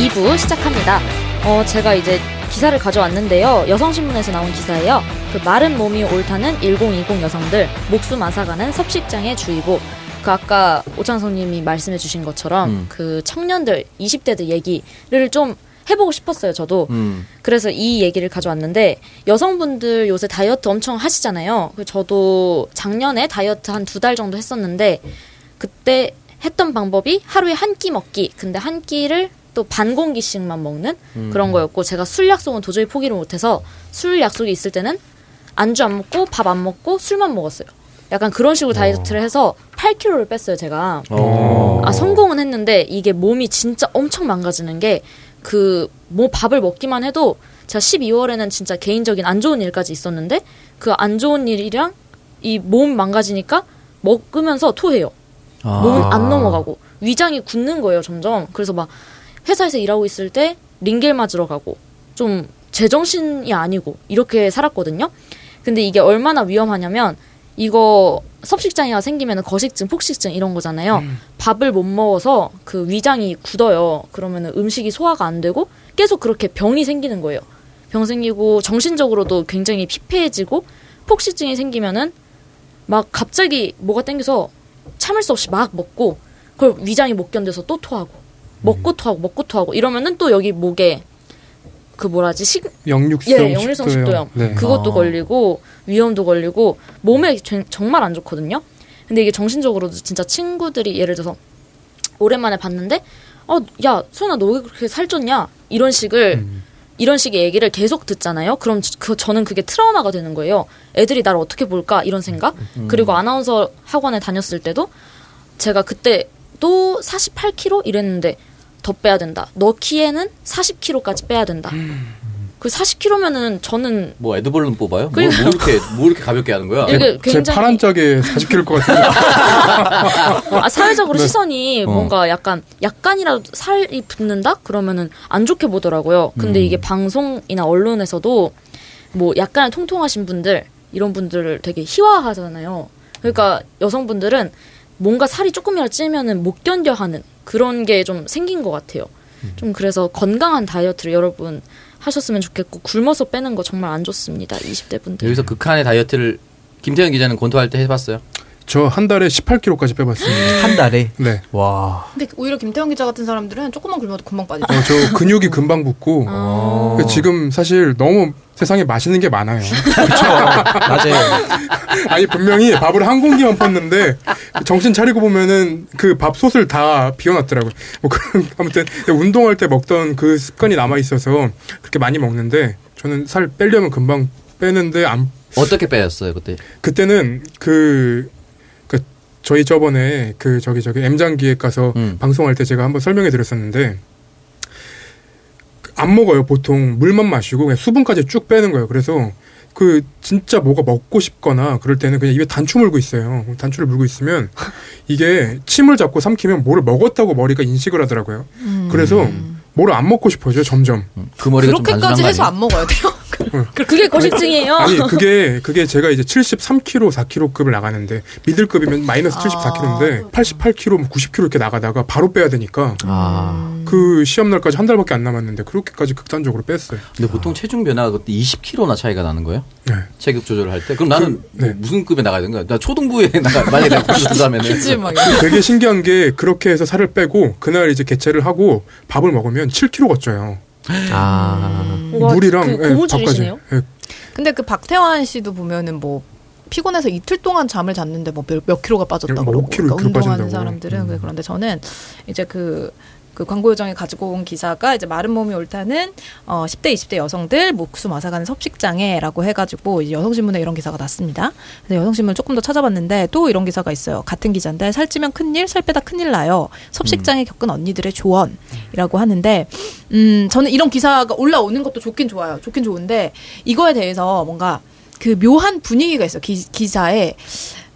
2부 시작합니다. 어, 제가 이제 기사를 가져왔는데요. 여성신문에서 나온 기사예요. 그 마른 몸이 옳다는 1020 여성들, 목숨 앗아가는 섭식장의 주의보. 그 아까 오창성님이 말씀해 주신 것처럼 음. 그 청년들, 20대들 얘기를 좀 해보고 싶었어요, 저도. 음. 그래서 이 얘기를 가져왔는데 여성분들 요새 다이어트 엄청 하시잖아요. 그 저도 작년에 다이어트 한 두 달 정도 했었는데 그때 했던 방법이 하루에 한 끼 먹기. 근데 한 끼를 또 반 공기씩만 먹는 그런 거였고 제가 술 약속은 도저히 포기를 못해서 술 약속이 있을 때는 안주 안 먹고 밥 안 먹고 술만 먹었어요. 약간 그런 식으로 다이어트를 해서 8kg를 뺐어요, 제가. 어. 아 성공은 했는데 이게 몸이 진짜 엄청 망가지는 게 그 뭐 밥을 먹기만 해도 제가 12월에는 진짜 개인적인 안 좋은 일까지 있었는데 그 안 좋은 일이랑 이 몸 망가지니까 먹으면서 토해요. 아. 몸은 안 넘어가고 위장이 굳는 거예요 점점. 그래서 막 회사에서 일하고 있을 때 링겔 맞으러 가고 좀 제정신이 아니고 이렇게 살았거든요. 근데 이게 얼마나 위험하냐면 이거 섭식장애가 생기면 거식증, 폭식증 이런 거잖아요. 밥을 못 먹어서 그 위장이 굳어요. 그러면 음식이 소화가 안 되고 계속 그렇게 병이 생기는 거예요. 병 생기고 정신적으로도 굉장히 피폐해지고 폭식증이 생기면은 막 갑자기 뭐가 땡겨서 참을 수 없이 막 먹고 그걸 위장이 못 견뎌서 또 토하고 먹고 토하고 먹고 토하고 이러면은 또 여기 목에 그 뭐라지 식 역류성 예, 역류성 식도염. 네. 그것도 아. 걸리고 위염도 걸리고 몸에 전- 정말 안 좋거든요. 근데 이게 정신적으로도 진짜 친구들이 예를 들어서 오랜만에 봤는데 어, 야, 소연아 너 왜 그렇게 살쪘냐? 이런 식을 음. 이런 식의 얘기를 계속 듣잖아요. 그럼 저- 그 저는 그게 트라우마가 되는 거예요. 애들이 나를 어떻게 볼까 이런 생각. 그리고 아나운서 학원에 다녔을 때도 제가 그때 또 48kg 이랬는데 더 빼야 된다. 너 키에는 40kg까지 빼야 된다. 그 40kg면은 저는 뭐 에드벌룬 뽑아요? 뭐, 그러니까- 뭐 이렇게 뭐 이렇게 가볍게 하는 거야? 이게 제 굉장히 파란 짝에 40kg일 것 같은데. 아, 사회적으로 네. 시선이 어. 뭔가 약간 약간이라도 살이 붙는다 그러면은 안 좋게 보더라고요. 근데 음. 이게 방송이나 언론에서도 뭐 약간 통통하신 분들 이런 분들을 되게 희화하잖아요. 그러니까 여성분들은 뭔가 살이 조금이라도 찌면은 못 견뎌 하는 그런 게 좀 생긴 것 같아요. 좀 그래서 건강한 다이어트를 여러분 하셨으면 좋겠고 굶어서 빼는 거 정말 안 좋습니다. 20대 분들. 여기서 극한의 다이어트를 김태현 기자는 권투할 때 해봤어요? 저 한 달에 18kg까지 빼봤습니다. 한 달에 네. 와 근데 오히려 김태형 기자 같은 사람들은 조금만 굶어도 금방 빠지죠. 어, 저 근육이 금방 붙고 아. 그 지금 사실 너무 세상에 맛있는 게 많아요. 맞아요. 아니 분명히 밥을 한 공기만 펐는데 정신 차리고 보면은 그 밥솥을 다 비워놨더라고요. 뭐 그런 아무튼 운동할 때 먹던 그 습관이 남아 있어서 그렇게 많이 먹는데 저는 살 빼려면 금방 빼는데 안 어떻게 빼였어요 그때? 그때는 그, 그 저희 저번에 그 저기 저기 M장 기획 가서 음. 방송할 때 제가 한번 설명해 드렸었는데 안 먹어요 보통 물만 마시고 그냥 수분까지 쭉 빼는 거예요 그래서 그 진짜 뭐가 먹고 싶거나 그럴 때는 그냥 입에 단추 물고 있어요 단추를 물고 있으면 이게 침을 잡고 삼키면 뭐를 먹었다고 머리가 인식을 하더라고요 그래서 뭐를 안 먹고 싶어져요 점점 그 머리가 그렇게까지 거 해서? 안 먹어야 돼요. 그게 거식증이에요. 아니 그게 그게 제가 이제 73kg, 4kg급을 나가는데 미들급이면 마이너스 74kg인데 88kg, 90kg 이렇게 나가다가 바로 빼야 되니까 아 그 시험 날까지 한 달밖에 안 남았는데 그렇게까지 극단적으로 뺐어요. 근데 보통 체중 변화가 그때 20kg나 차이가 나는 거예요? 네. 체격 조절을 할 때? 그럼 나는 네. 뭐 무슨 급에 나가야 되는 거야? 나 초등부에 나가 만약에 퀴즈 막 되게 신기한 게 그렇게 해서 살을 빼고 그날 이제 개체를 하고 밥을 먹으면 7kg가 쪄요. 아. 와, 물이랑 그 예, 고무줄이시네요. 밥까지. 예, 근데 그 박태환 씨도 보면은 뭐 피곤해서 이틀 동안 잠을 잤는데 뭐몇 킬로가 빠졌다고 뭐 그러고 5kg, 그러니까 6kg 운동하는 빠진다고. 사람들은 음. 그런데 저는 이제 그 그 광고 요정에 가지고 온 기사가 이제 마른 몸이 옳다는 어 10대 20대 여성들 목숨 앗아가는 섭식장애라고 해가지고 이제 여성신문에 이런 기사가 났습니다. 그래서 여성신문 조금 더 찾아봤는데 또 이런 기사가 있어요. 같은 기자인데 살찌면 큰일, 살 빼다 큰일 나요. 섭식장애 겪은 언니들의 조언이라고 하는데 음 저는 이런 기사가 올라오는 것도 좋긴 좋아요. 좋긴 좋은데 이거에 대해서 뭔가 그 묘한 분위기가 있어 기, 기사에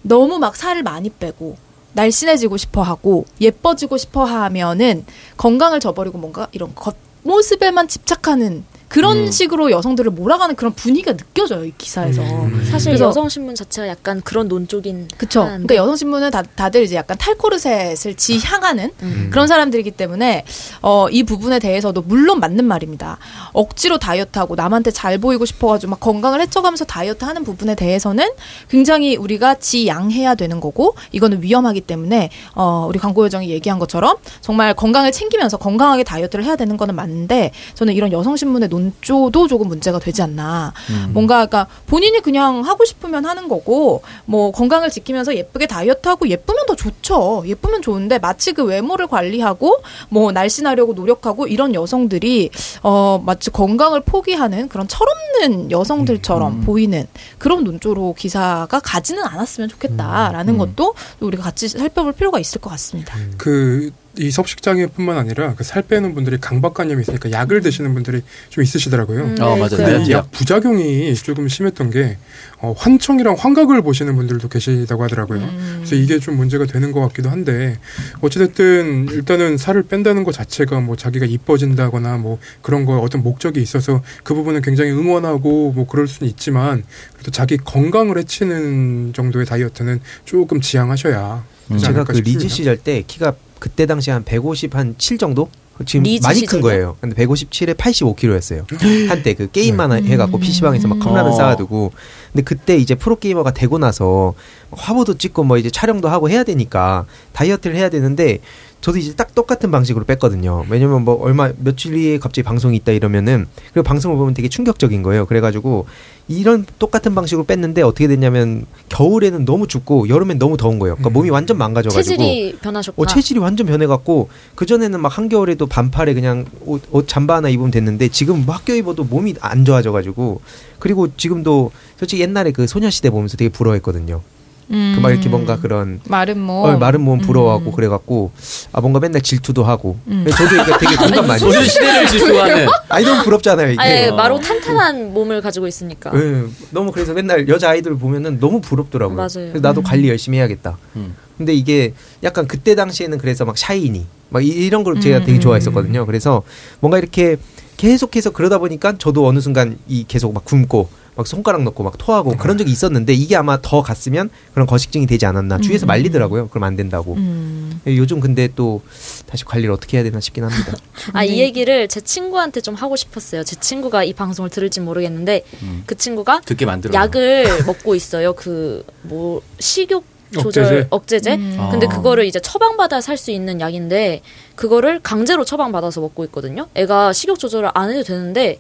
너무 막 살을 많이 빼고 날씬해지고 싶어 하고 예뻐지고 싶어 하면은 건강을 저버리고 뭔가 이런 겉모습에만 집착하는 그런 음. 식으로 여성들을 몰아가는 그런 분위기가 느껴져요 이 기사에서. 사실 그래서- 여성 신문 자체가 약간 그런 논쪽인 그쵸. 한데. 그러니까 여성 신문은 다, 다들 이제 약간 탈코르셋을 지향하는 음. 그런 사람들이기 때문에 어, 이 부분에 대해서도 물론 맞는 말입니다. 억지로 다이어트하고 남한테 잘 보이고 싶어가지고 막 건강을 해쳐가면서 다이어트하는 부분에 대해서는 굉장히 우리가 지양해야 되는 거고 이거는 위험하기 때문에 어, 우리 광고 요정이 얘기한 것처럼 정말 건강을 챙기면서 건강하게 다이어트를 해야 되는 거는 맞는데 저는 이런 여성 신문의 논 조도 조금 문제가 되지 않나. 뭔가 그러니까 본인이 그냥 하고 싶으면 하는 거고 뭐 건강을 지키면서 예쁘게 다이어트하고 예쁘면 더 좋죠. 예쁘면 좋은데 마치 그 외모를 관리하고 뭐 날씬하려고 노력하고 이런 여성들이 어 마치 건강을 포기하는 그런 철없는 여성들처럼 보이는 그런 논조로 기사가 가지는 않았으면 좋겠다라는 것도 우리가 같이 살펴볼 필요가 있을 것 같습니다. 그 이 섭식장애뿐만 아니라 그 살 빼는 분들이 강박관념이 있으니까 약을 드시는 분들이 좀 있으시더라고요. 음, 어, 네, 맞아요. 그- 근데 이 네, 약 부작용이 조금 심했던 게 어, 환청이랑 환각을 보시는 분들도 계시다고 하더라고요. 음. 그래서 이게 좀 문제가 되는 것 같기도 한데 어찌됐든 일단은 살을 뺀다는 것 자체가 뭐 자기가 이뻐진다거나 뭐 그런 거 어떤 목적이 있어서 그 부분은 굉장히 응원하고 뭐 그럴 수는 있지만 그래도 자기 건강을 해치는 정도의 다이어트는 조금 지양하셔야 되지 제가 그 리즈 싶습니다. 시절 때 키가 그때 당시 한 150 한 7 정도? 지금 많이 큰? 거예요. 근데 157에 85kg였어요. 한때 그 게임만 음. 해갖고 PC방에서 막 컵라면 어. 쌓아두고. 근데 그때 이제 프로게이머가 되고 나서 화보도 찍고 뭐 이제 촬영도 하고 해야 되니까 다이어트를 해야 되는데 저도 이제 딱 똑같은 방식으로 뺐거든요. 왜냐면 뭐 얼마 며칠 뒤에 갑자기 방송이 있다 이러면은 그리고 방송을 보면 되게 충격적인 거예요. 그래가지고 이런 똑같은 방식으로 뺐는데 어떻게 됐냐면 겨울에는 너무 춥고 여름엔 너무 더운 거예요. 그러니까 몸이 완전 망가져가지고 체질이 변하셨구나. 어, 체질이 완전 변해갖고 그 전에는 막 한겨울에도 반팔에 그냥 옷, 옷 잠바 하나 입으면 됐는데 지금 뭐 학교 입어도 몸이 안 좋아져가지고 그리고 지금도 솔직히 옛날에 그 소녀시대 보면서 되게 부러워했거든요. 그막 이렇게 뭔가 그런 마른 몸, 어, 마른 몸 부러워하고 음. 그래갖고 아 뭔가 맨날 질투도 하고 음. 저도 이게 되게 공감 많이 해요. 시대를 질투하는 아니 너무 부럽잖아요 이게. 아예 어. 마로 탄탄한 몸을 가지고 있으니까. 예, 너무 그래서 맨날 여자 아이돌 보면은 너무 부럽더라고요. 맞아요. 그래서 나도 관리 열심히 해야겠다. 음. 근데 이게 약간 그때 당시에는 그래서 막 샤이니 막 이- 이런 걸 제가 음, 되게 음, 좋아했었거든요. 그래서 뭔가 이렇게 계속해서 그러다 보니까 저도 어느 순간 이 계속 막 굶고 막 손가락 넣고 막 토하고 그런 적이 있었는데 이게 아마 더 갔으면 그런 거식증이 되지 않았나 주위에서 음. 말리더라고요. 그럼 안 된다고. 음. 요즘 근데 또 다시 관리를 어떻게 해야 되나 싶긴 합니다. 아, 이 얘기를 제 친구한테 좀 하고 싶었어요. 제 친구가 이 방송을 들을지 모르겠는데 음. 그 친구가 듣게 만들어. 약을 먹고 있어요. 그 뭐 식욕 조절 억제제? 억제제. 음. 근데 아. 그거를 이제 처방받아 살 수 있는 약인데 그거를 강제로 처방받아서 먹고 있거든요. 애가 식욕 조절을 안 해도 되는데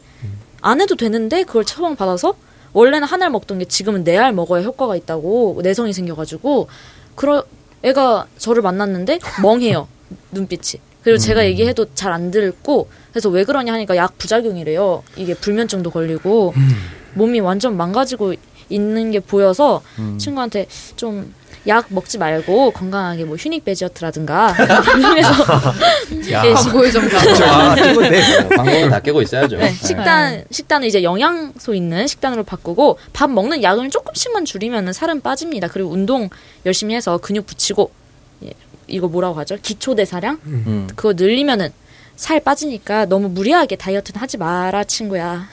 안 해도 되는데 그걸 처방받아서 원래는 한 알 먹던 게 지금은 네 알 먹어야 효과가 있다고 내성이 생겨가지고 그러 애가 저를 만났는데 멍해요 눈빛이. 그리고 제가 얘기해도 잘 안 듣고 그래서 왜 그러냐 하니까 약 부작용이래요. 이게 불면증도 걸리고 몸이 완전 망가지고 있는 게 보여서 음. 친구한테 좀 약 먹지 말고 건강하게 뭐 휴닉 베지어트라든가 이러면서 야. 예, 광고의 정답. 아, 방법은 다 깨고 있어야죠. 네, 식단 식단을 이제 영양소 있는 식단으로 바꾸고 밥 먹는 양을 조금씩만 줄이면은 살은 빠집니다. 그리고 운동 열심히 해서 근육 붙이고 예, 이거 뭐라고 하죠? 기초 대사량 음. 그거 늘리면은 살 빠지니까 너무 무리하게 다이어트는 하지 마라 친구야.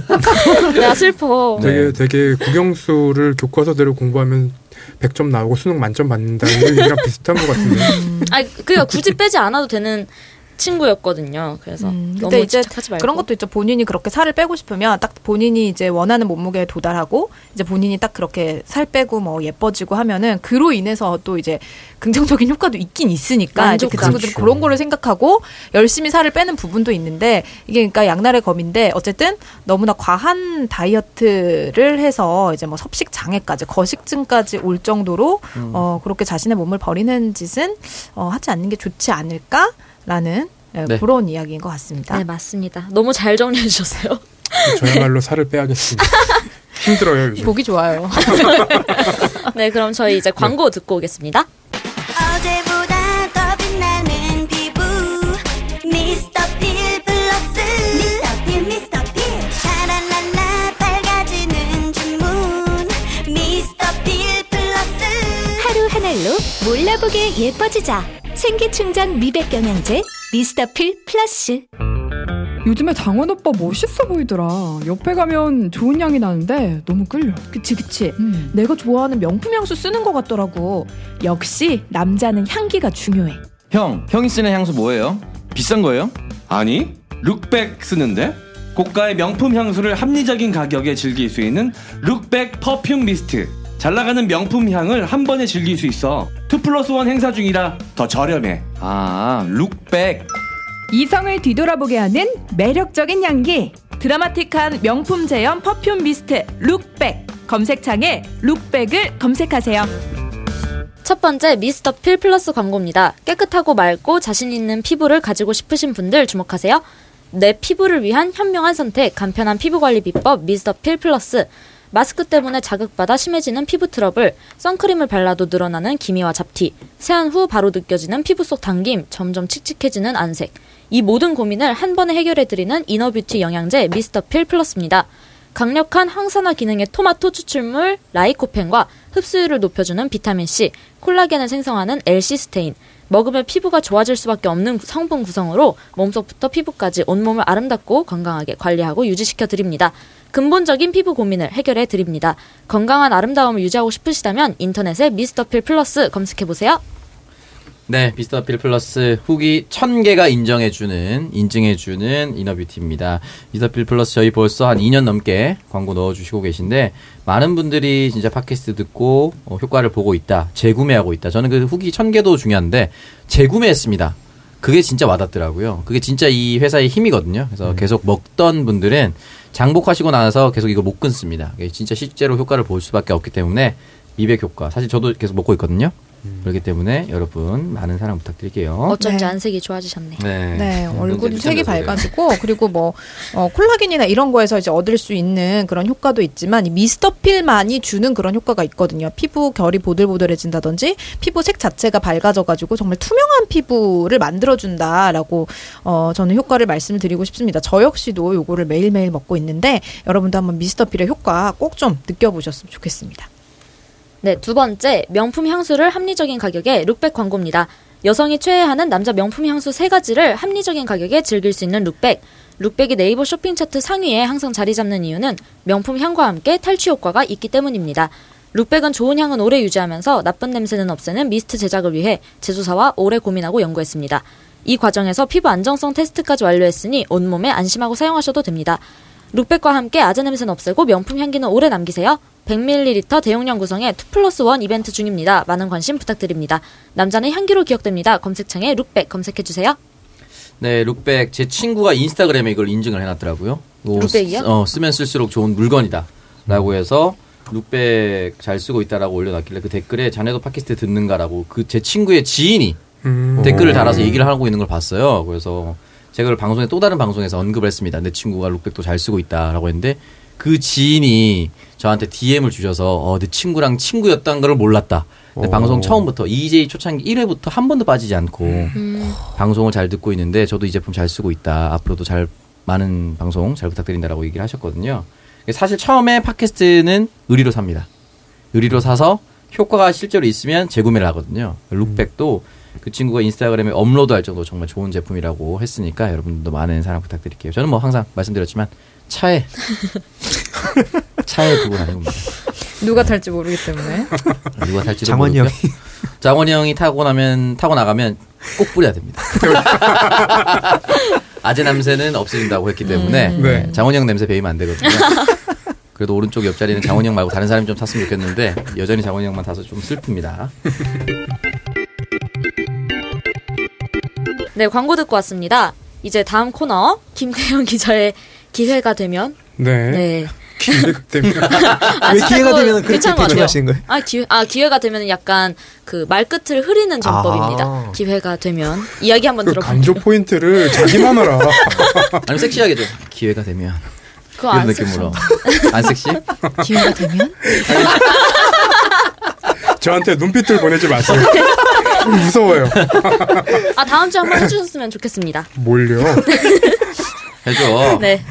내가 슬퍼. 네. 되게 되게 국영수를 교과서대로 공부하면 100점 나오고 수능 만점 받는다 이런 얘기랑 비슷한 것 같은데. 아, 그니까 굳이 빼지 않아도 되는 친구였거든요. 그래서 음, 너무 근데 이제 집착하지 말고. 그런 것도 있죠. 본인이 그렇게 살을 빼고 싶으면 딱 본인이 이제 원하는 몸무게에 도달하고 이제 본인이 딱 그렇게 살 빼고 뭐 예뻐지고 하면은 그로 인해서 또 이제 긍정적인 효과도 있긴 있으니까 이제 그. 친구들은 그런 거를 생각하고 열심히 살을 빼는 부분도 있는데 이게 그러니까 양날의 검인데 어쨌든 너무나 과한 다이어트를 해서 이제 뭐 섭식 장애까지 거식증까지 올 정도로 어 그렇게 자신의 몸을 버리는 짓은 어 하지 않는 게 좋지 않을까 라는 예, 네. 그런 이야기인 것 같습니다. 네, 맞습니다. 너무 잘 정리해 주셨어요. 저야말로 살을 빼야겠습니다. 힘들어요 요즘. 보기 좋아요. 네, 그럼 저희 이제 광고 듣고 오겠습니다. 몰라보게 예뻐지자. 생기충전 미백 영양제 미스터필 플러스. 요즘에 장원 오빠 멋있어 보이더라. 옆에 가면 좋은 향이 나는데 너무 끌려. 그치 그치. 음. 내가 좋아하는 명품 향수 쓰는 것 같더라고. 역시 남자는 향기가 중요해. 형, 형이 쓰는 향수 뭐예요? 비싼 거예요? 아니, 룩백 쓰는데? 고가의 명품 향수를 합리적인 가격에 즐길 수 있는 룩백 perfume mist. 잘 나가는 명품 향을 한 번에 즐길 수 있어. 2 플러스 1 행사 중이라 더 저렴해. 아, 룩백. 이성을 뒤돌아보게 하는 매력적인 향기. 드라마틱한 명품 제형 perfume mist 룩백. 검색창에 룩백을 검색하세요. 첫 번째 미스터 필 플러스 광고입니다. 깨끗하고 맑고 자신 있는 피부를 가지고 싶으신 분들 주목하세요. 내 피부를 위한 현명한 선택, 간편한 피부 관리 비법 미스터 필 플러스. 마스크 때문에 자극받아 심해지는 피부 트러블, 선크림을 발라도 늘어나는 기미와 잡티, 세안 후 바로 느껴지는 피부 속 당김, 점점 칙칙해지는 안색. 이 모든 고민을 한 번에 해결해드리는 inner beauty 영양제 미스터 필 플러스입니다. 강력한 항산화 기능의 토마토 추출물 라이코펜과 흡수율을 높여주는 비타민C, 콜라겐을 생성하는 L시스테인, 먹으면 피부가 좋아질 수밖에 없는 성분 구성으로 몸속부터 피부까지 온몸을 아름답고 건강하게 관리하고 유지시켜 드립니다. 근본적인 피부 고민을 해결해 드립니다. 건강한 아름다움을 유지하고 싶으시다면 인터넷에 미스터필 플러스 검색해 보세요. 네, 미스터 필 플러스 후기 1000개가 인정해주는, 인증해주는 이너뷰티입니다. 미스터 필 플러스 저희 벌써 한 2년 넘게 광고 넣어주시고 계신데, 많은 분들이 진짜 팟캐스트 듣고 어, 효과를 보고 있다, 재구매하고 있다. 저는 그 후기 1000개도 중요한데, 재구매했습니다. 그게 진짜 와닿더라고요. 그게 진짜 이 회사의 힘이거든요. 그래서 계속 먹던 분들은 장복하시고 나서 계속 이거 못 끊습니다. 진짜 실제로 효과를 볼 수밖에 없기 때문에 미백 효과. 사실 저도 계속 먹고 있거든요. 그렇기 때문에 여러분 많은 사랑 부탁드릴게요. 어쩐지 네. 안색이 좋아지셨네. 네. 네, 음, 얼굴이 눈 색이 밝아지고 그리고 뭐 어, 콜라겐이나 이런 거에서 이제 얻을 수 있는 그런 효과도 있지만 이 미스터필만이 주는 그런 효과가 있거든요. 피부 결이 보들보들해진다든지 피부 색 자체가 밝아져가지고 정말 투명한 피부를 만들어준다라고 어, 저는 효과를 말씀을 드리고 싶습니다. 저 역시도 요거를 매일매일 먹고 있는데 여러분도 한번 미스터필의 효과 꼭 좀 느껴보셨으면 좋겠습니다. 네, 두 번째 명품 향수를 합리적인 가격에 룩백 광고입니다. 여성이 최애하는 남자 명품 향수 세 가지를 합리적인 가격에 즐길 수 있는 룩백. 룩백이 네이버 쇼핑 차트 상위에 항상 자리 잡는 이유는 명품 향과 함께 탈취 효과가 있기 때문입니다. 룩백은 좋은 향은 오래 유지하면서 나쁜 냄새는 없애는 미스트 제작을 위해 제조사와 오래 고민하고 연구했습니다. 이 과정에서 피부 안정성 테스트까지 완료했으니 온몸에 안심하고 사용하셔도 됩니다. 룩백과 함께 아재 냄새는 없애고 명품 향기는 오래 남기세요. 100ml 대용량 구성의 2 플러스 1 이벤트 중입니다. 많은 관심 부탁드립니다. 남자는 향기로 기억됩니다. 검색창에 룩백 검색해주세요. 네, 룩백 제 친구가 인스타그램에 이걸 인증을 해놨더라고요. 룩백이요? 쓰- 어, 쓰면 쓸수록 좋은 물건이다 라고 해서 룩백 잘 쓰고 있다라고 올려놨길래 그 댓글에 자네도 팟캐스트 듣는가라고 그 제 친구의 지인이 음. 댓글을 달아서 얘기를 하고 있는 걸 봤어요. 그래서 제가 그걸 방송에 또 다른 방송에서 언급을 했습니다. 내 친구가 룩백도 잘 쓰고 있다라고 했는데 그 지인이 저한테 DM을 주셔서 어, 내 친구랑 친구였다는 걸 몰랐다. 근데 오. 방송 처음부터 EJ 초창기 1회부터 한 번도 빠지지 않고 음. 방송을 잘 듣고 있는데 저도 이 제품 잘 쓰고 있다. 앞으로도 잘 많은 방송 잘 부탁드린다라고 얘기를 하셨거든요. 사실 처음에 팟캐스트는 의리로 삽니다. 의리로 사서 효과가 실제로 있으면 재구매를 하거든요. 룩백도 그 친구가 인스타그램에 업로드할 정도로 정말 좋은 제품이라고 했으니까 여러분들도 많은 사랑 부탁드릴게요. 저는 뭐 항상 말씀드렸지만 차에 차에 두고 다니고 있습니다. 누가 탈지 모르기 때문에. 누가 탈지도 장원이 모르고요. 장원이 형이 타고 나면 타고 나가면 꼭 뿌려야 됩니다. 아재 냄새는 없어진다고 했기 때문에 음. 네. 장원이 형 냄새 배이면 안 되거든요. 그래도 오른쪽 옆자리는 장원이 형 말고 다른 사람이 좀 탔으면 좋겠는데 여전히 장원이 형만 타서 좀 슬픕니다. 네, 광고 듣고 왔습니다. 이제 다음 코너 김태형 기자의 기회가 되면 네. 네. 기회가 되면 아, 왜 기회가 되면 그렇게. 대충하시는 거예요? 아, 기회, 아, 기회가 되면 약간 그 말끝을 흐리는 전법입니다. 아. 기회가 되면 이야기 한번 그 들어볼게요. 간조 포인트를 자기만 알아. 아니면 섹시하게 좀 기회가 되면 그거 이런 안 느낌으로 안 섹시? 기회가 되면 저한테 눈빛들 보내지 마세요. 무서워요. 아, 다음 주에 한번 해주셨으면 좋겠습니다. 뭘요? 해줘. 네.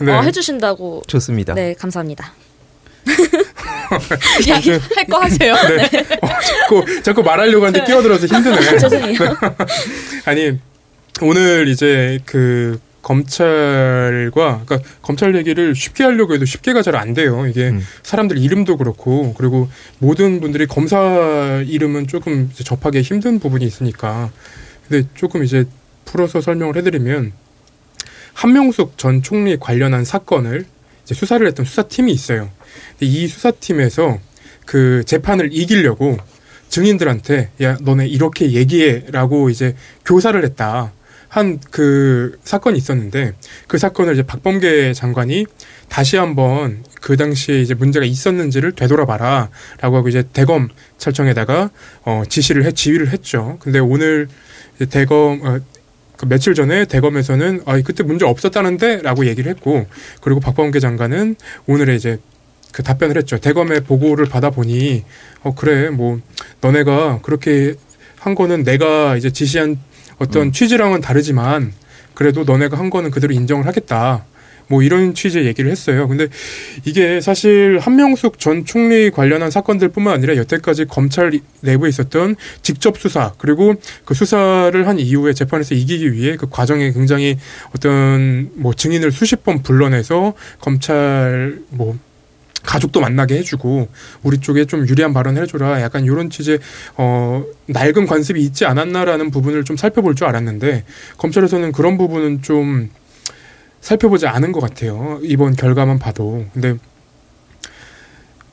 네. 어, 해주신다고. 좋습니다. 네, 감사합니다. 할 거 하세요. 네. 어, 자꾸 자꾸 말하려고 하는데 끼어들어서 힘드네. 죄송해요. 아니 오늘 이제 그 검찰과 그러니까 검찰 얘기를 쉽게 하려고 해도 쉽게가 잘 안 돼요. 이게 음. 사람들 이름도 그렇고 그리고 모든 분들이 검사 이름은 조금 접하기 힘든 부분이 있으니까 근데 조금 이제 풀어서 설명을 해드리면 한명숙 전 총리 관련한 사건을 이제 수사를 했던 수사팀이 있어요. 근데 이 수사팀에서 그 재판을 이기려고 증인들한테 야 너네 이렇게 얘기해라고 이제 교사를 했다. 한 그 사건이 있었는데 그 사건을 이제 박범계 장관이 다시 한번 그 당시에 이제 문제가 있었는지를 되돌아봐라라고 하고 이제 대검 찰청에다가 어 지시를 해 지휘를 했죠. 근데 오늘 이제 대검 어, 그 며칠 전에 대검에서는 아 그때 문제 없었다는데라고 얘기를 했고 그리고 박범계 장관은 오늘에 이제 그 답변을 했죠. 대검의 보고를 받아보니 어 그래 뭐 너네가 그렇게 한 거는 내가 이제 지시한 어떤 취지랑은 다르지만 그래도 너네가 한 거는 그대로 인정을 하겠다. 뭐 이런 취지의 얘기를 했어요. 근데 이게 사실 한명숙 전 총리 관련한 사건들뿐만 아니라 여태까지 검찰 내부에 있었던 직접 수사 그리고 그 수사를 한 이후에 재판에서 이기기 위해 그 과정에 굉장히 어떤 뭐 증인을 수십 번 불러내서 검찰 뭐 가족도 만나게 해주고 우리 쪽에 좀 유리한 발언을 해줘라. 약간 이런 취지의 어 낡은 관습이 있지 않았나라는 부분을 좀 살펴볼 줄 알았는데 검찰에서는 그런 부분은 좀 살펴보지 않은 것 같아요. 이번 결과만 봐도. 근데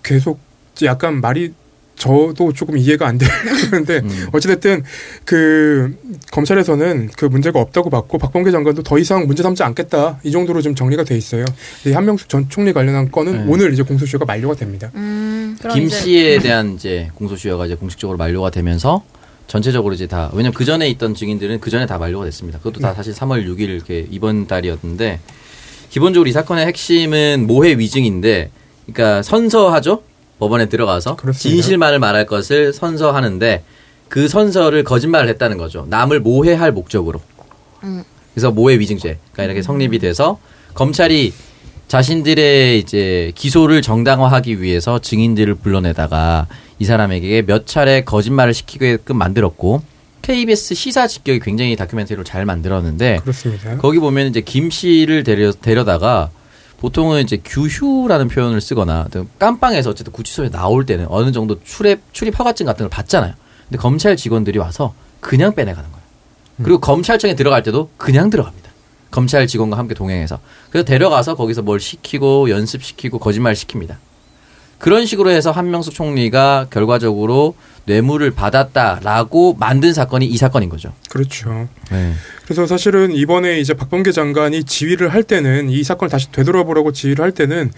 계속 약간 말이 저도 조금 이해가 안 되는데 음. 어찌됐든 그 검찰에서는 그 문제가 없다고 봤고 박범계 장관도 더 이상 문제 삼지 않겠다 이 정도로 좀 정리가 돼 있어요. 이 한명숙 전 총리 관련한 건은 네. 오늘 이제 공소시효가 만료가 됩니다. 음, 김 씨에 대한 이제 공소시효가 이제 공식적으로 만료가 되면서 전체적으로 이제 다 왜냐면 그 전에 있던 증인들은 그 전에 다 만료가 됐습니다. 그것도 다 사실 3월 6일 이렇게 이번 달이었는데 기본적으로 이 사건의 핵심은 모해 위증인데, 그러니까 선서하죠. 법원에 들어가서 그렇습니다. 진실만을 말할 것을 선서하는데 그 선서를 거짓말을 했다는 거죠. 남을 모해할 목적으로. 음. 그래서 모해 위증죄가 이렇게 성립이 돼서 검찰이 자신들의 이제 기소를 정당화하기 위해서 증인들을 불러내다가 이 사람에게 몇 차례 거짓말을 시키게끔 만들었고 KBS 시사 직격이 굉장히 다큐멘터리로 잘 만들었는데 그렇습니다. 거기 보면 이제 김 씨를 데려, 데려다가 보통은 이제 규휴라는 표현을 쓰거나 깜빵에서 어쨌든 구치소에 나올 때는 어느 정도 출입 출입 허가증 같은 걸 받잖아요. 근데 검찰 직원들이 와서 그냥 빼내가는 거예요. 그리고 검찰청에 들어갈 때도 그냥 들어갑니다. 검찰 직원과 함께 동행해서 그래서 데려가서 거기서 뭘 시키고 연습시키고 거짓말 시킵니다. 그런 식으로 해서 한명숙 총리가 결과적으로 뇌물을 받았다라고 만든 사건이 이 사건인 거죠. 그렇죠. 네. 그래서 사실은 이번에 이제 박범계 장관이 지휘를 할 때는 이 사건을 다시 되돌아보라고 지휘를 할 때는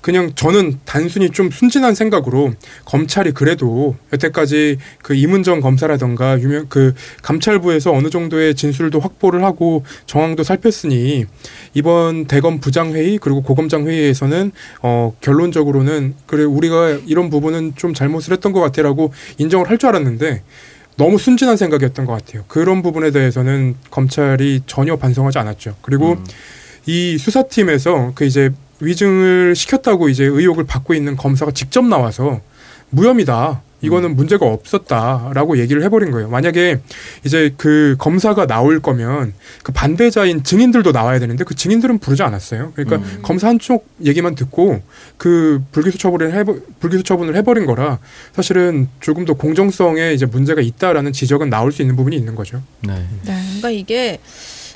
그냥 저는 단순히 좀 순진한 생각으로 검찰이 그래도 여태까지 그 이문정 검사라던가 유명 그 감찰부에서 어느 정도의 진술도 확보를 하고 정황도 살폈으니 이번 대검 부장 회의 그리고 고검장 회의에서는 어 결론적으로는 그래 우리가 이런 부분은 좀 잘못을 했던 것 같아라고 인정을 할 줄 알았는데 너무 순진한 생각이었던 것 같아요. 그런 부분에 대해서는 검찰이 전혀 반성하지 않았죠. 그리고 이 수사팀에서 그 이제 위증을 시켰다고 이제 의혹을 받고 있는 검사가 직접 나와서 무혐의다. 이거는 문제가 없었다라고 얘기를 해버린 거예요. 만약에 이제 그 검사가 나올 거면 그 반대자인 증인들도 나와야 되는데 그 증인들은 부르지 않았어요. 그러니까 음. 검사 한쪽 얘기만 듣고 그 불기소 처분을 해 불기소 처분을 해버린 거라 사실은 조금 더 공정성에 이제 문제가 있다라는 지적은 나올 수 있는 부분이 있는 거죠. 네. 네, 그러니까 이게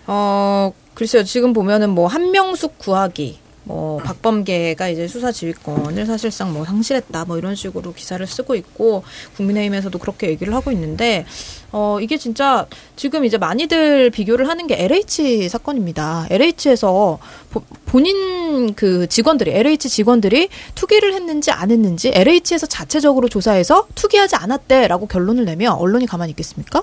어 글쎄요 지금 보면은 뭐 한명숙 구하기 뭐 박범계가 이제 수사 지휘권을 사실상 뭐 상실했다 뭐 이런 식으로 기사를 쓰고 있고 국민의힘에서도 그렇게 얘기를 하고 있는데 어 이게 진짜 지금 이제 많이들 비교를 하는 게 LH 사건입니다. LH에서 본인 그 직원들이 LH 직원들이 투기를 했는지 안 했는지 LH에서 자체적으로 조사해서 투기하지 않았대라고 결론을 내면 언론이 가만히 있겠습니까?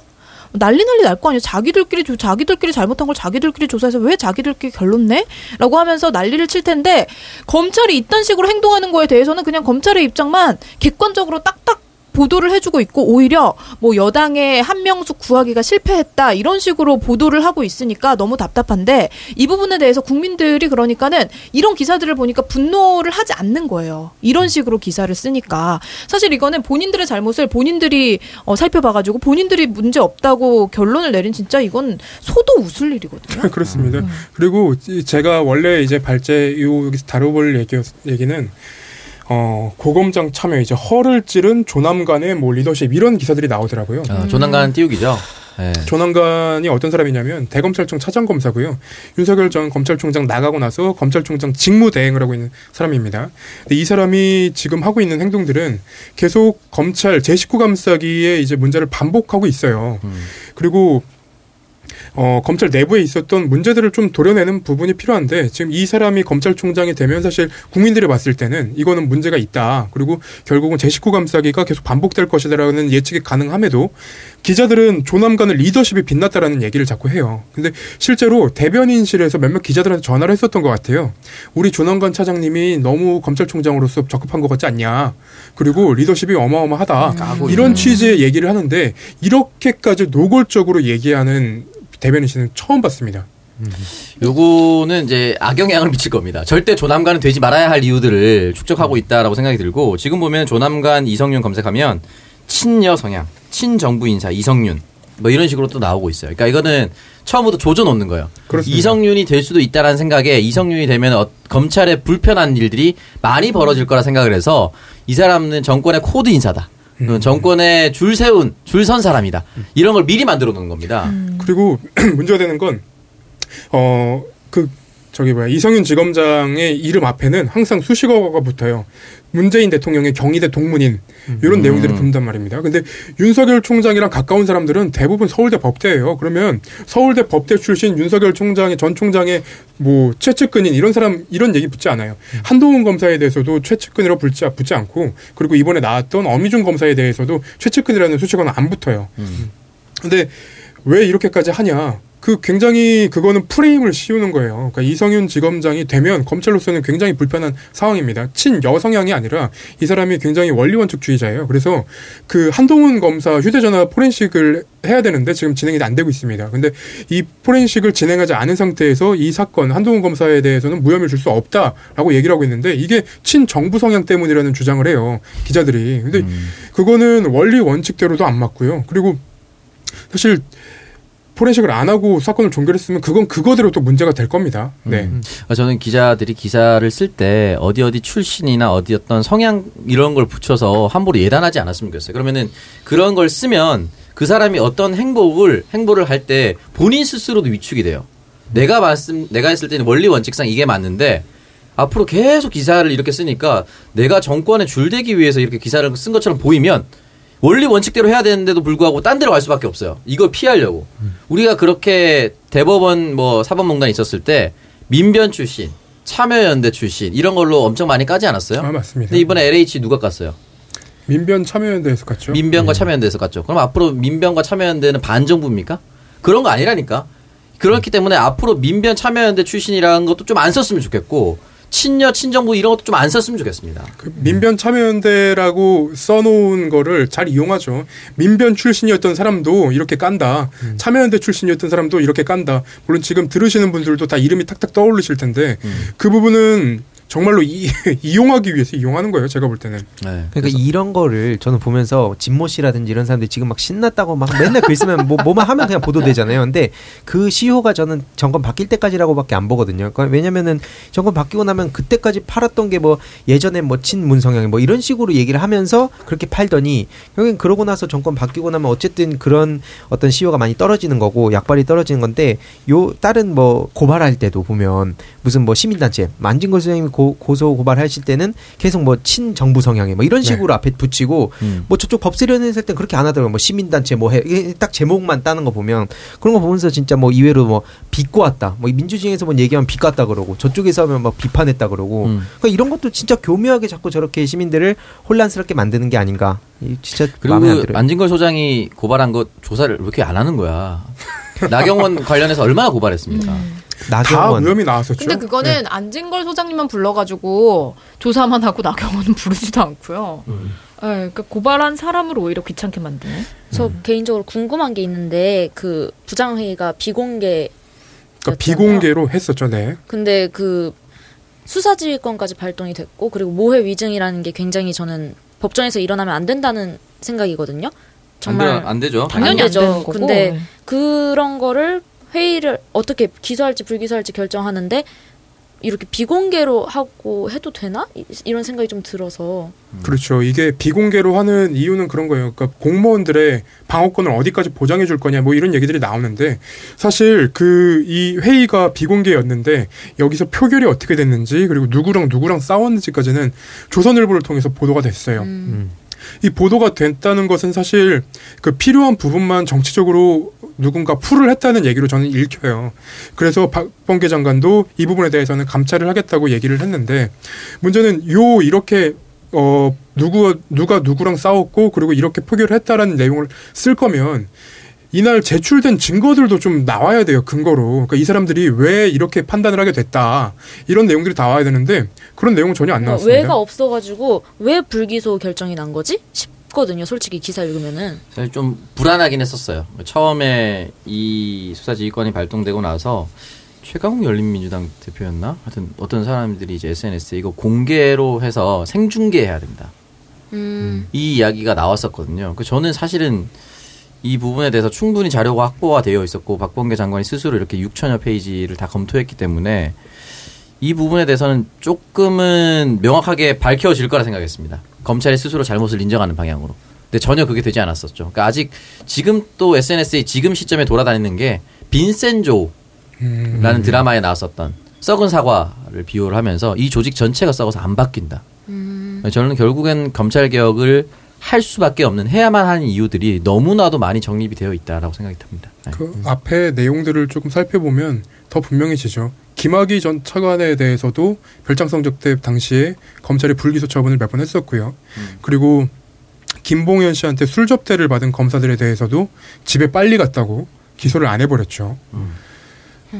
난리 난리 날 거 아니에요. 자기들끼리 조- 자기들끼리 잘못한 걸 자기들끼리 조사해서 왜 자기들끼리 결론 내? 라고 하면서 난리를 칠 텐데 검찰이 이딴 식으로 행동하는 거에 대해서는 그냥 검찰의 입장만 객관적으로 딱딱 보도를 해주고 있고 오히려 뭐 여당의 한명숙 구하기가 실패했다 이런 식으로 보도를 하고 있으니까 너무 답답한데 이 부분에 대해서 국민들이 그러니까는 이런 기사들을 보니까 분노를 하지 않는 거예요. 이런 식으로 기사를 쓰니까 사실 이거는 본인들의 잘못을 본인들이 어, 살펴봐가지고 본인들이 문제 없다고 결론을 내린 진짜 이건 소도 웃을 일이거든요. 그렇습니다. 그리고 이- 제가 원래 이제 발제 요 여기서 다뤄볼 얘기 얘기는 어 고검장 참여 이제 허를 찌른 조남관의 뭐 리더십 이런 기사들이 나오더라고요. 어, 조난간 띄우기죠. 예. 조남관이 어떤 사람이냐면 대검찰청 차장검사고요. 윤석열 전 검찰총장 나가고 나서 검찰총장 직무대행을 하고 있는 사람입니다. 근데 이 사람이 지금 하고 있는 행동들은 계속 검찰 제19 감싸기에 이제 문제를 반복하고 있어요. 그리고 어, 검찰 내부에 있었던 문제들을 좀 도려내는 부분이 필요한데 지금 이 사람이 검찰총장이 되면 사실 국민들이 봤을 때는 이거는 문제가 있다. 그리고 결국은 제19 감싸기가 계속 반복될 것이다라는 예측이 가능함에도 기자들은 조남관의 리더십이 빛났다라는 얘기를 자꾸 해요. 근데 실제로 대변인실에서 몇몇 기자들한테 전화를 했었던 것 같아요. 우리 조남관 차장님이 너무 검찰총장으로서 적합한 것 같지 않냐. 그리고 리더십이 어마어마하다. 이런 취지의 얘기를 하는데 이렇게까지 노골적으로 얘기하는 대변인실은 처음 봤습니다. 요거는 이제 악영향을 미칠 겁니다. 절대 조남관은 되지 말아야 할 이유들을 축적하고 있다라고 생각이 들고 지금 보면 조남관 이성윤 검색하면 친여 성향, 친정부 인사 이성윤 뭐 이런 식으로 또 나오고 있어요. 그러니까 이거는 처음부터 조져 놓는 거예요. 그렇습니다. 이성윤이 될 수도 있다라는 생각에 이성윤이 되면 어, 검찰에 불편한 일들이 많이 벌어질 거라 생각을 해서 이 사람은 정권의 코드 인사다. 그 정권에 줄 세운 줄 선 사람이다. 이런 걸 미리 만들어 놓은 겁니다. 그리고 문제가 되는 건, 어, 그, 저기 뭐야, 이성윤 지검장의 이름 앞에는 항상 수식어가 붙어요. 문재인 대통령의 경희대 동문인, 이런 음. 내용들이 붙는단 말입니다. 근데 윤석열 총장이랑 가까운 사람들은 대부분 서울대 법대예요. 그러면 서울대 법대 출신 윤석열 총장의 전 총장의 뭐 최측근인 이런 사람, 이런 얘기 붙지 않아요. 한동훈 검사에 대해서도 최측근이라고 붙지, 붙지 않고, 그리고 이번에 나왔던 어미준 검사에 대해서도 최측근이라는 수식어는 안 붙어요. 근데 왜 이렇게까지 하냐? 그 굉장히 그거는 프레임을 씌우는 거예요. 그러니까 이성윤 지검장이 되면 검찰로서는 굉장히 불편한 상황입니다. 친 여 성향이 아니라 이 사람이 굉장히 원리 원칙주의자예요. 그래서 그 한동훈 검사 휴대전화 포렌식을 해야 되는데 지금 진행이 안 되고 있습니다. 근데 이 포렌식을 진행하지 않은 상태에서 이 사건 한동훈 검사에 대해서는 무혐의를 줄수 없다라고 얘기를 하고 있는데 이게 친 정부 성향 때문이라는 주장을 해요. 기자들이. 근데 그거는 원리 원칙대로도 안 맞고요. 그리고 사실 포렌식을 안 하고 사건을 종결했으면 그건 그거대로 또 문제가 될 겁니다. 네. 아, 저는 기자들이 기사를 쓸 때 어디 어디 출신이나 어디 어떤 성향 이런 걸 붙여서 함부로 예단하지 않았으면 좋겠어요. 그러면은 그런 걸 쓰면 그 사람이 어떤 행복을 행보를 할 때 본인 스스로도 위축이 돼요. 내가 말씀 내가 했을 때는 원리 원칙상 이게 맞는데 앞으로 계속 기사를 이렇게 쓰니까 내가 정권에 줄대기 위해서 이렇게 기사를 쓴 것처럼 보이면 원리 원칙대로 해야 되는데도 불구하고 딴 데로 갈 수밖에 없어요. 이걸 피하려고. 우리가 그렇게 대법원 뭐 사법농단 있었을 때 민변 출신, 참여연대 출신 이런 걸로 엄청 많이 까지 않았어요? 아, 맞습니다. 근데 이번에 LH 누가 깠어요? 민변 참여연대에서 갔죠. 민변과 참여연대에서 깠죠. 그럼 앞으로 민변과 참여연대는 반정부입니까? 그런 거 아니라니까. 그렇기 때문에 앞으로 민변 참여연대 출신이라는 것도 좀 안 썼으면 좋겠고 친여 친정부 이런 것도 좀 안 썼으면 좋겠습니다. 그 민변 참여연대라고 써놓은 거를 잘 이용하죠. 민변 출신이었던 사람도 이렇게 깐다. 참여연대 출신이었던 사람도 이렇게 깐다. 물론 지금 들으시는 분들도 다 이름이 탁탁 떠오르실 텐데 그 부분은 정말로 이, 이용하기 위해서 이용하는 거예요. 제가 볼 때는. 네. 그러니까 이런 거를 저는 보면서 진모 씨라든지 이런 사람들이 지금 막 신났다고 막 맨날 글 쓰면 뭐 뭐만 하면 그냥 보도되잖아요. 근데 그 시효가 저는 정권 바뀔 때까지라고밖에 안 보거든요. 그러니까 왜냐면은 정권 바뀌고 나면 그때까지 팔았던 게 뭐 예전에 뭐 친문성향 뭐 이런 식으로 얘기를 하면서 그렇게 팔더니 결국엔 그러고 나서 정권 바뀌고 나면 어쨌든 그런 어떤 시효가 많이 떨어지는 거고 약발이 떨어지는 건데 요 다른 뭐 고발할 때도 보면 무슨 뭐 시민단체 만진걸 선생님이 고, 고소 고발하실 때는 계속 뭐 친정부 성향의 뭐 이런 식으로 앞에 붙이고 음. 뭐 저쪽 법세련 했을 땐 그렇게 안 하더라고요. 뭐 시민단체 뭐 해. 딱 제목만 따는 거 보면 그런 거 보면서 진짜 뭐 이외로 뭐 비꼬 왔다. 뭐 민주주의에서 뭐 얘기하면 비꼬았다 그러고 저쪽에서 하면 막 비판했다 그러고 음. 그러니까 이런 것도 진짜 교묘하게 자꾸 저렇게 시민들을 혼란스럽게 만드는 게 아닌가. 이 진짜 그리고 마음에 안그 들어요. 안진걸 소장이 고발한 것 조사를 왜 이렇게 안 하는 거야? 나경원 관련해서 얼마나 고발했습니까? 다 나경원. 의험이 나왔었죠. 근데 그거는 안진걸 소장님만 불러가지고 조사만 하고 나경원은 부르지도 않고요. 음. 네, 그러니까 고발한 사람을 오히려 귀찮게 만드네. 저 음. 개인적으로 궁금한 게 있는데 그 부장회의가 비공개 그러니까 비공개로 했었죠. 네. 근데 그 수사지휘권까지 발동이 됐고 그리고 모해 위증이라는 게 굉장히 저는 법정에서 일어나면 안 된다는 생각이거든요. 정말 안, 돼, 안 되죠. 당연히 안 되죠. 되는 거고. 근데 네. 그런 거를 회의를 어떻게 기소할지 불기소할지 결정하는데 이렇게 비공개로 하고 해도 되나? 이- 이런 생각이 좀 들어서 그렇죠. 이게 비공개로 하는 이유는 그런 거예요. 그러니까 공무원들의 방어권을 어디까지 보장해 줄 거냐 뭐 이런 얘기들이 나오는데 사실 그 이 회의가 비공개였는데 여기서 표결이 어떻게 됐는지 그리고 누구랑 누구랑 싸웠는지까지는 조선일보를 통해서 보도가 됐어요. 이 보도가 됐다는 것은 사실 그 필요한 부분만 정치적으로 누군가 풀을 했다는 얘기로 저는 읽혀요. 그래서 박범계 장관도 이 부분에 대해서는 감찰을 하겠다고 얘기를 했는데 문제는 요 이렇게 어 누구 누가 누구랑 싸웠고 그리고 이렇게 표결을 했다라는 내용을 쓸 거면 이날 제출된 증거들도 좀 나와야 돼요 근거로 그러니까 이 사람들이 왜 이렇게 판단을 하게 됐다 이런 내용들이 나와야 되는데 그런 내용은 전혀 안 나왔습니다. 왜가 없어가지고 왜 불기소 결정이 난 거지 싶거든요. 솔직히 기사 읽으면은 사실 좀 불안하긴 했었어요. 처음에 이 수사지휘권이 발동되고 나서 최강욱 열린민주당 대표였나? 하여튼 어떤 사람들이 이제 SNS에 이거 공개로 해서 생중계해야 된다. 음, 이 이야기가 나왔었거든요. 그 저는 사실은 이 부분에 대해서 충분히 자료가 확보가 되어 있었고 박범계 장관이 스스로 이렇게 6천여 페이지를 다 검토했기 때문에 이 부분에 대해서는 조금은 명확하게 밝혀질 거라 생각했습니다. 검찰이 스스로 잘못을 인정하는 방향으로. 근데 전혀 그게 되지 않았었죠. 그러니까 아직 지금 또 SNS에 지금 시점에 돌아다니는 게 빈센조라는 음. 드라마에 나왔었던 썩은 사과를 비유를 하면서 이 조직 전체가 썩어서 안 바뀐다. 음. 저는 결국엔 검찰 개혁을 할 수밖에 없는 해야만 하는 이유들이 너무나도 많이 정립이 되어 있다라고 생각이 듭니다. 네. 그 앞에 내용들을 조금 살펴보면 더 분명해지죠. 김학의 전 차관에 대해서도 별장 성적 때 당시에 검찰이 불기소 처분을 몇 번 했었고요. 그리고 김봉현 씨한테 술 접대를 받은 검사들에 대해서도 집에 빨리 갔다고 기소를 안 해버렸죠.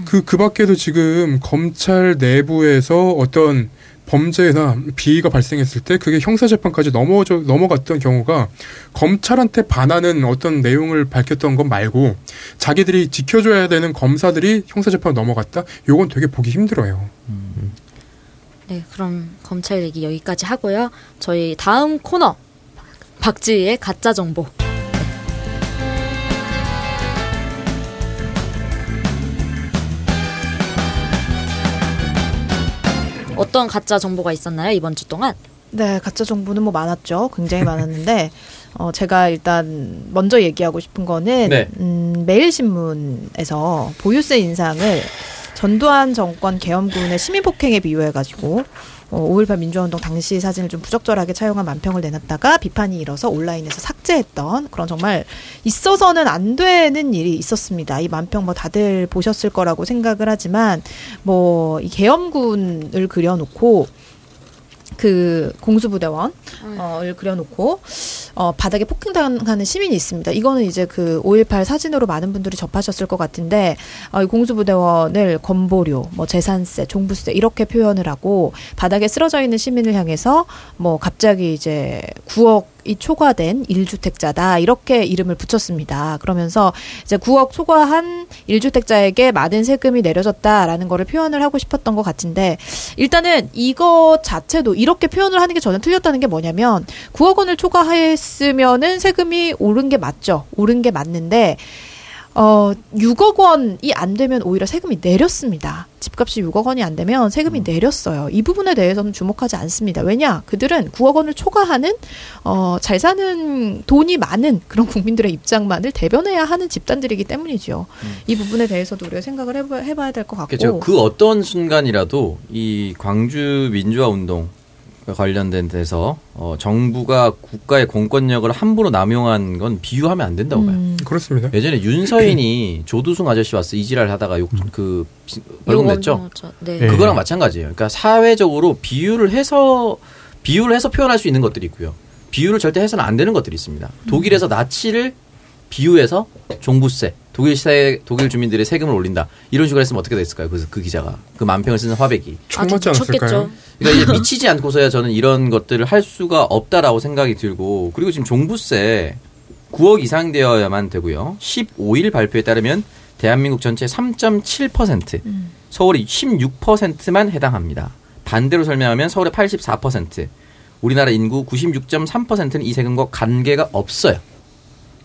그, 그 밖에도 지금 검찰 내부에서 어떤 범죄나 비위가 발생했을 때 그게 형사재판까지 넘어 넘어갔던 경우가 검찰한테 반하는 어떤 내용을 밝혔던 것 말고 자기들이 지켜줘야 되는 검사들이 형사재판 넘어갔다? 요건 되게 보기 힘들어요. 네, 그럼 검찰 얘기 여기까지 하고요. 저희 다음 코너 박지희의 가짜 정보. 어떤 가짜 정보가 있었나요 이번 주 동안? 네, 가짜 정보는 뭐 많았죠. 굉장히 많았는데, 어, 제가 일단 먼저 얘기하고 싶은 거는, 네. 음, 매일신문에서 보유세 인상을 전두환 정권 계엄군의 시민폭행에 비유해가지고, 어, 5.18 민주화운동 당시 사진을 좀 부적절하게 차용한 만평을 내놨다가 비판이 일어서 온라인에서 삭제했던 그런 정말 있어서는 안 되는 일이 있었습니다. 이 만평 뭐 다들 보셨을 거라고 생각을 하지만 뭐 이 계엄군을 그려놓고 그 공수부대원 어를 그려놓고 어 바닥에 폭행당하는 시민이 있습니다. 이거는 이제 그 5.18 사진으로 많은 분들이 접하셨을 것 같은데 어, 이 공수부대원을 건보료, 뭐 재산세, 종부세 이렇게 표현을 하고 바닥에 쓰러져 있는 시민을 향해서 뭐 갑자기 이제 9억 이 초과된 1주택자다 이렇게 이름을 붙였습니다. 그러면서 이제 9억 초과한 1주택자에게 많은 세금이 내려졌다라는 거를 표현을 하고 싶었던 것 같은데 일단은 이거 자체도 이렇게 표현을 하는 게 저는 틀렸다는 게 뭐냐면 9억 원을 초과했으면은 세금이 오른 게 맞죠. 오른 게 맞는데 어 6억 원이 안 되면 오히려 세금이 내렸습니다. 집값이 6억 원이 안 되면 세금이 내렸어요. 이 부분에 대해서는 주목하지 않습니다. 왜냐? 그들은 9억 원을 초과하는 어, 잘 사는 돈이 많은 그런 국민들의 입장만을 대변해야 하는 집단들이기 때문이죠. 이 부분에 대해서도 우리가 생각을 해봐, 해봐야 될 것 같고. 그렇죠. 그 어떤 순간이라도 이 광주 민주화 운동 관련된 데서 어, 정부가 국가의 공권력을 함부로 남용한 건 비유하면 안 된다고 봐요. 음, 그렇습니다. 예전에 윤서인이 조두승 아저씨 와서 이지랄 하다가 욕, 그 비- 벌금 냈죠. 네. 네. 그거랑 마찬가지예요. 그러니까 사회적으로 비유를 해서 비유를 해서 표현할 수 있는 것들이 있고요. 비유를 절대 해서는 안 되는 것들이 있습니다. 독일에서 나치를 비유해서 종부세, 독일 세, 독일 주민들의 세금을 올린다. 이런 식으로 했으면 어떻게 됐을까요? 그래서 그 기자가 그 만 평을 쓰는 화백이. 총 맞지 않았을까요? 그러니까 이제 미치지 않고서야 저는 이런 것들을 할 수가 없다라고 생각이 들고 그리고 지금 종부세 9억 이상 되어야만 되고요. 15일 발표에 따르면 대한민국 전체 3.7%, 서울이 16%만 해당합니다. 반대로 설명하면 서울의 84%, 우리나라 인구 96.3%는 이 세금과 관계가 없어요.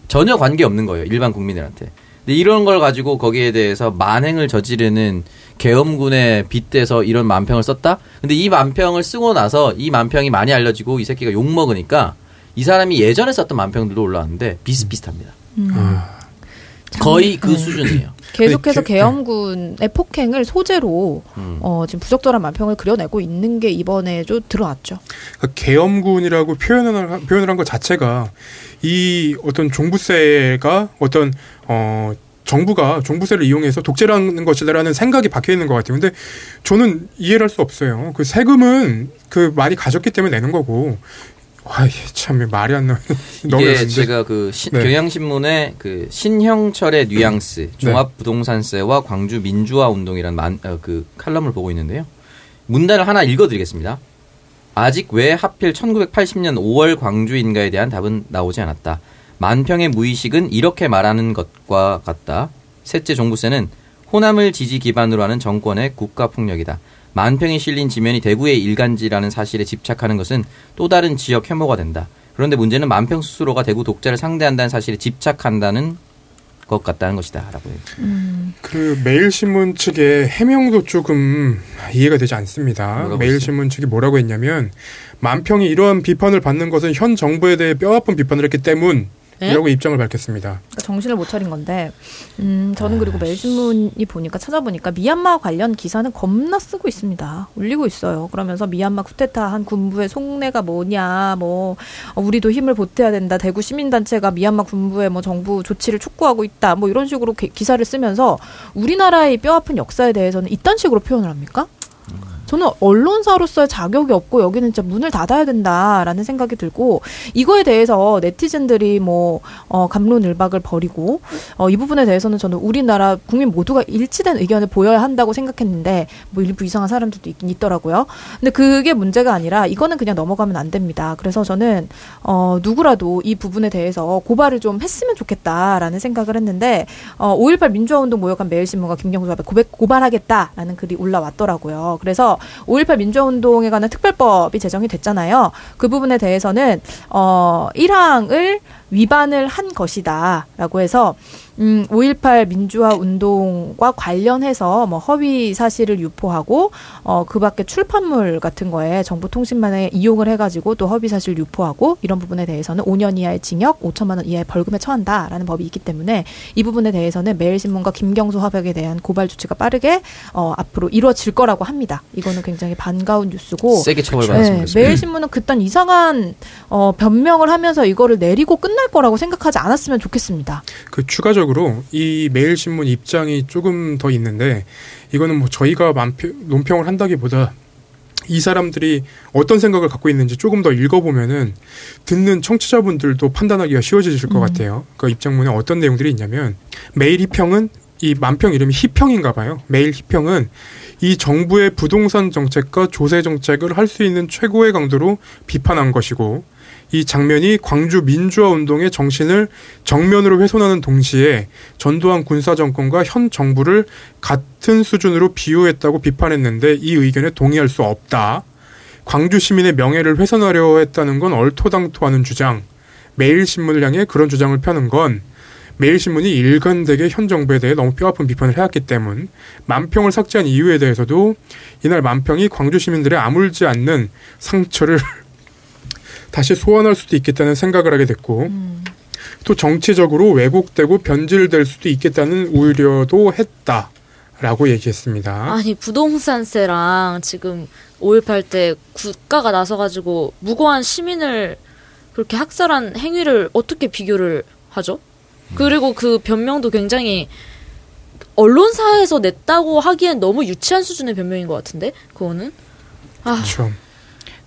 전혀 관계 없는 거예요. 일반 국민들한테. 근데 이런 걸 가지고 거기에 대해서 만행을 저지르는 계엄군에 빗대서 이런 만평을 썼다? 근데 이 만평을 쓰고 나서 이 만평이 많이 알려지고 이 새끼가 욕 먹으니까 이 사람이 예전에 썼던 만평들도 올라왔는데 비슷비슷합니다. 거의 그 네. 수준이에요. 계속해서 그 개- 계엄군의 폭행을 소재로 음. 어, 지금 부적절한 만평을 그려내고 있는 게 이번에 좀 드러났죠. 그 계엄군이라고 표현을 한- 표현을 한 것 자체가 이 어떤 종부세가 어떤 어 정부가 종부세를 이용해서 독재라는 것이다라는 생각이 박혀 있는 것 같아요. 근데 저는 이해를 할 수 없어요. 그 세금은 그 많이 가졌기 때문에 내는 거고. 와, 이게 참 말이 안 나. 너무 이게. 제가 그 시- 네. 경향신문의 그 신형철의 뉘앙스 종합부동산세와 광주 민주화 운동이라는 만, 어, 그 칼럼을 보고 있는데요. 문단을 하나 읽어드리겠습니다. 아직 왜 하필 1980년 5월 광주인가에 대한 답은 나오지 않았다. 만평의 무의식은 이렇게 말하는 것과 같다. 셋째 종부세는 호남을 지지 기반으로 하는 정권의 국가 폭력이다. 만평이 실린 지면이 대구의 일간지라는 사실에 집착하는 것은 또 다른 지역 혐오가 된다. 그런데 문제는 만평 스스로가 대구 독자를 상대한다는 사실에 집착한다는 것 같다는 것이다라고 해요. 그 매일신문 측의 해명도 조금 이해가 되지 않습니다. 매일신문 측이 뭐라고 했냐면 만평이 이러한 비판을 받는 것은 현 정부에 대해 뼈아픈 비판을 했기 때문 이라고 입장을 밝혔습니다. 그러니까 정신을 못 차린 건데, 음, 저는 그리고 매일신문이 보니까 찾아보니까 미얀마 관련 기사는 겁나 쓰고 있습니다. 올리고 있어요. 그러면서 미얀마 쿠데타 한 군부의 속내가 뭐냐, 뭐 어, 우리도 힘을 보태야 된다. 대구 시민단체가 미얀마 군부의 뭐 정부 조치를 촉구하고 있다. 뭐 이런 식으로 기- 기사를 쓰면서 우리나라의 뼈아픈 역사에 대해서는 이딴 식으로 표현을 합니까? 저는 언론사로서의 자격이 없고 여기는 진짜 문을 닫아야 된다라는 생각이 들고 이거에 대해서 네티즌들이 뭐 어, 감론을박을 벌이고 어, 이 부분에 대해서는 저는 우리나라 국민 모두가 일치된 의견을 보여야 한다고 생각했는데 뭐 일부 이상한 사람들도 있긴 있더라고요. 근데 그게 문제가 아니라 이거는 그냥 넘어가면 안 됩니다. 그래서 저는 어, 누구라도 이 부분에 대해서 고발을 좀 했으면 좋겠다라는 생각을 했는데 어, 5.18 민주화운동 모욕한 매일신문과 김경수 앞에 고백, 고발하겠다라는 글이 올라왔더라고요. 그래서 5.18 민주화운동에 관한 특별법이 제정이 됐잖아요. 그 부분에 대해서는 어, 1항을 위반을 한 것이다라고 해서 음, 5.18 민주화 운동과 관련해서 뭐 허위 사실을 유포하고 어, 그 밖에 출판물 같은 거에 정보통신망에 이용을 해가지고 또 허위 사실 유포하고 이런 부분에 대해서는 5년 이하의 징역, 5천만 원 이하의 벌금에 처한다라는 법이 있기 때문에 이 부분에 대해서는 매일신문과 김경수 화백에 대한 고발 조치가 빠르게 어, 앞으로 이루어질 거라고 합니다. 이거는 굉장히 반가운 뉴스고 세게 처벌받았으면 네. 매일신문은 그딴 이상한 어, 변명을 하면서 이거를 내리고 끝날 거라고 생각하지 않았으면 좋겠습니다. 그 추가적으로 이 매일신문 입장이 조금 더 있는데 이거는 뭐 저희가 만평, 논평을 한다기보다 이 사람들이 어떤 생각을 갖고 있는지 조금 더 읽어보면은 듣는 청취자분들도 판단하기가 쉬워지실 것 같아요. 그 입장문에 어떤 내용들이 있냐면 매일 희평은 이 만평 이름이 희평인가 봐요. 매일 희평은 이 정부의 부동산 정책과 조세 정책을 할 수 있는 최고의 강도로 비판한 것이고 이 장면이 광주 민주화 운동의 정신을 정면으로 훼손하는 동시에 전두환 군사 정권과 현 정부를 같은 수준으로 비유했다고 비판했는데 이 의견에 동의할 수 없다. 광주 시민의 명예를 훼손하려 했다는 건 얼토당토하는 주장. 매일신문을 향해 그런 주장을 펴는 건 매일신문이 일관되게 현 정부에 대해 너무 뼈아픈 비판을 해왔기 때문 만평을 삭제한 이유에 대해서도 이날 만평이 광주 시민들의 아물지 않는 상처를 다시 소환할 수도 있겠다는 생각을 하게 됐고 또 정치적으로 왜곡되고 변질될 수도 있겠다는 우려도 했다 라고 얘기했습니다. 아니 부동산세랑 지금 5.18 때 국가가 나서가지고 무고한 시민을 그렇게 학살한 행위를 어떻게 비교를 하죠? 그리고 그 변명도 굉장히 언론사에서 냈다고 하기엔 너무 유치한 수준의 변명인 것 같은데 그거는 아 그렇죠.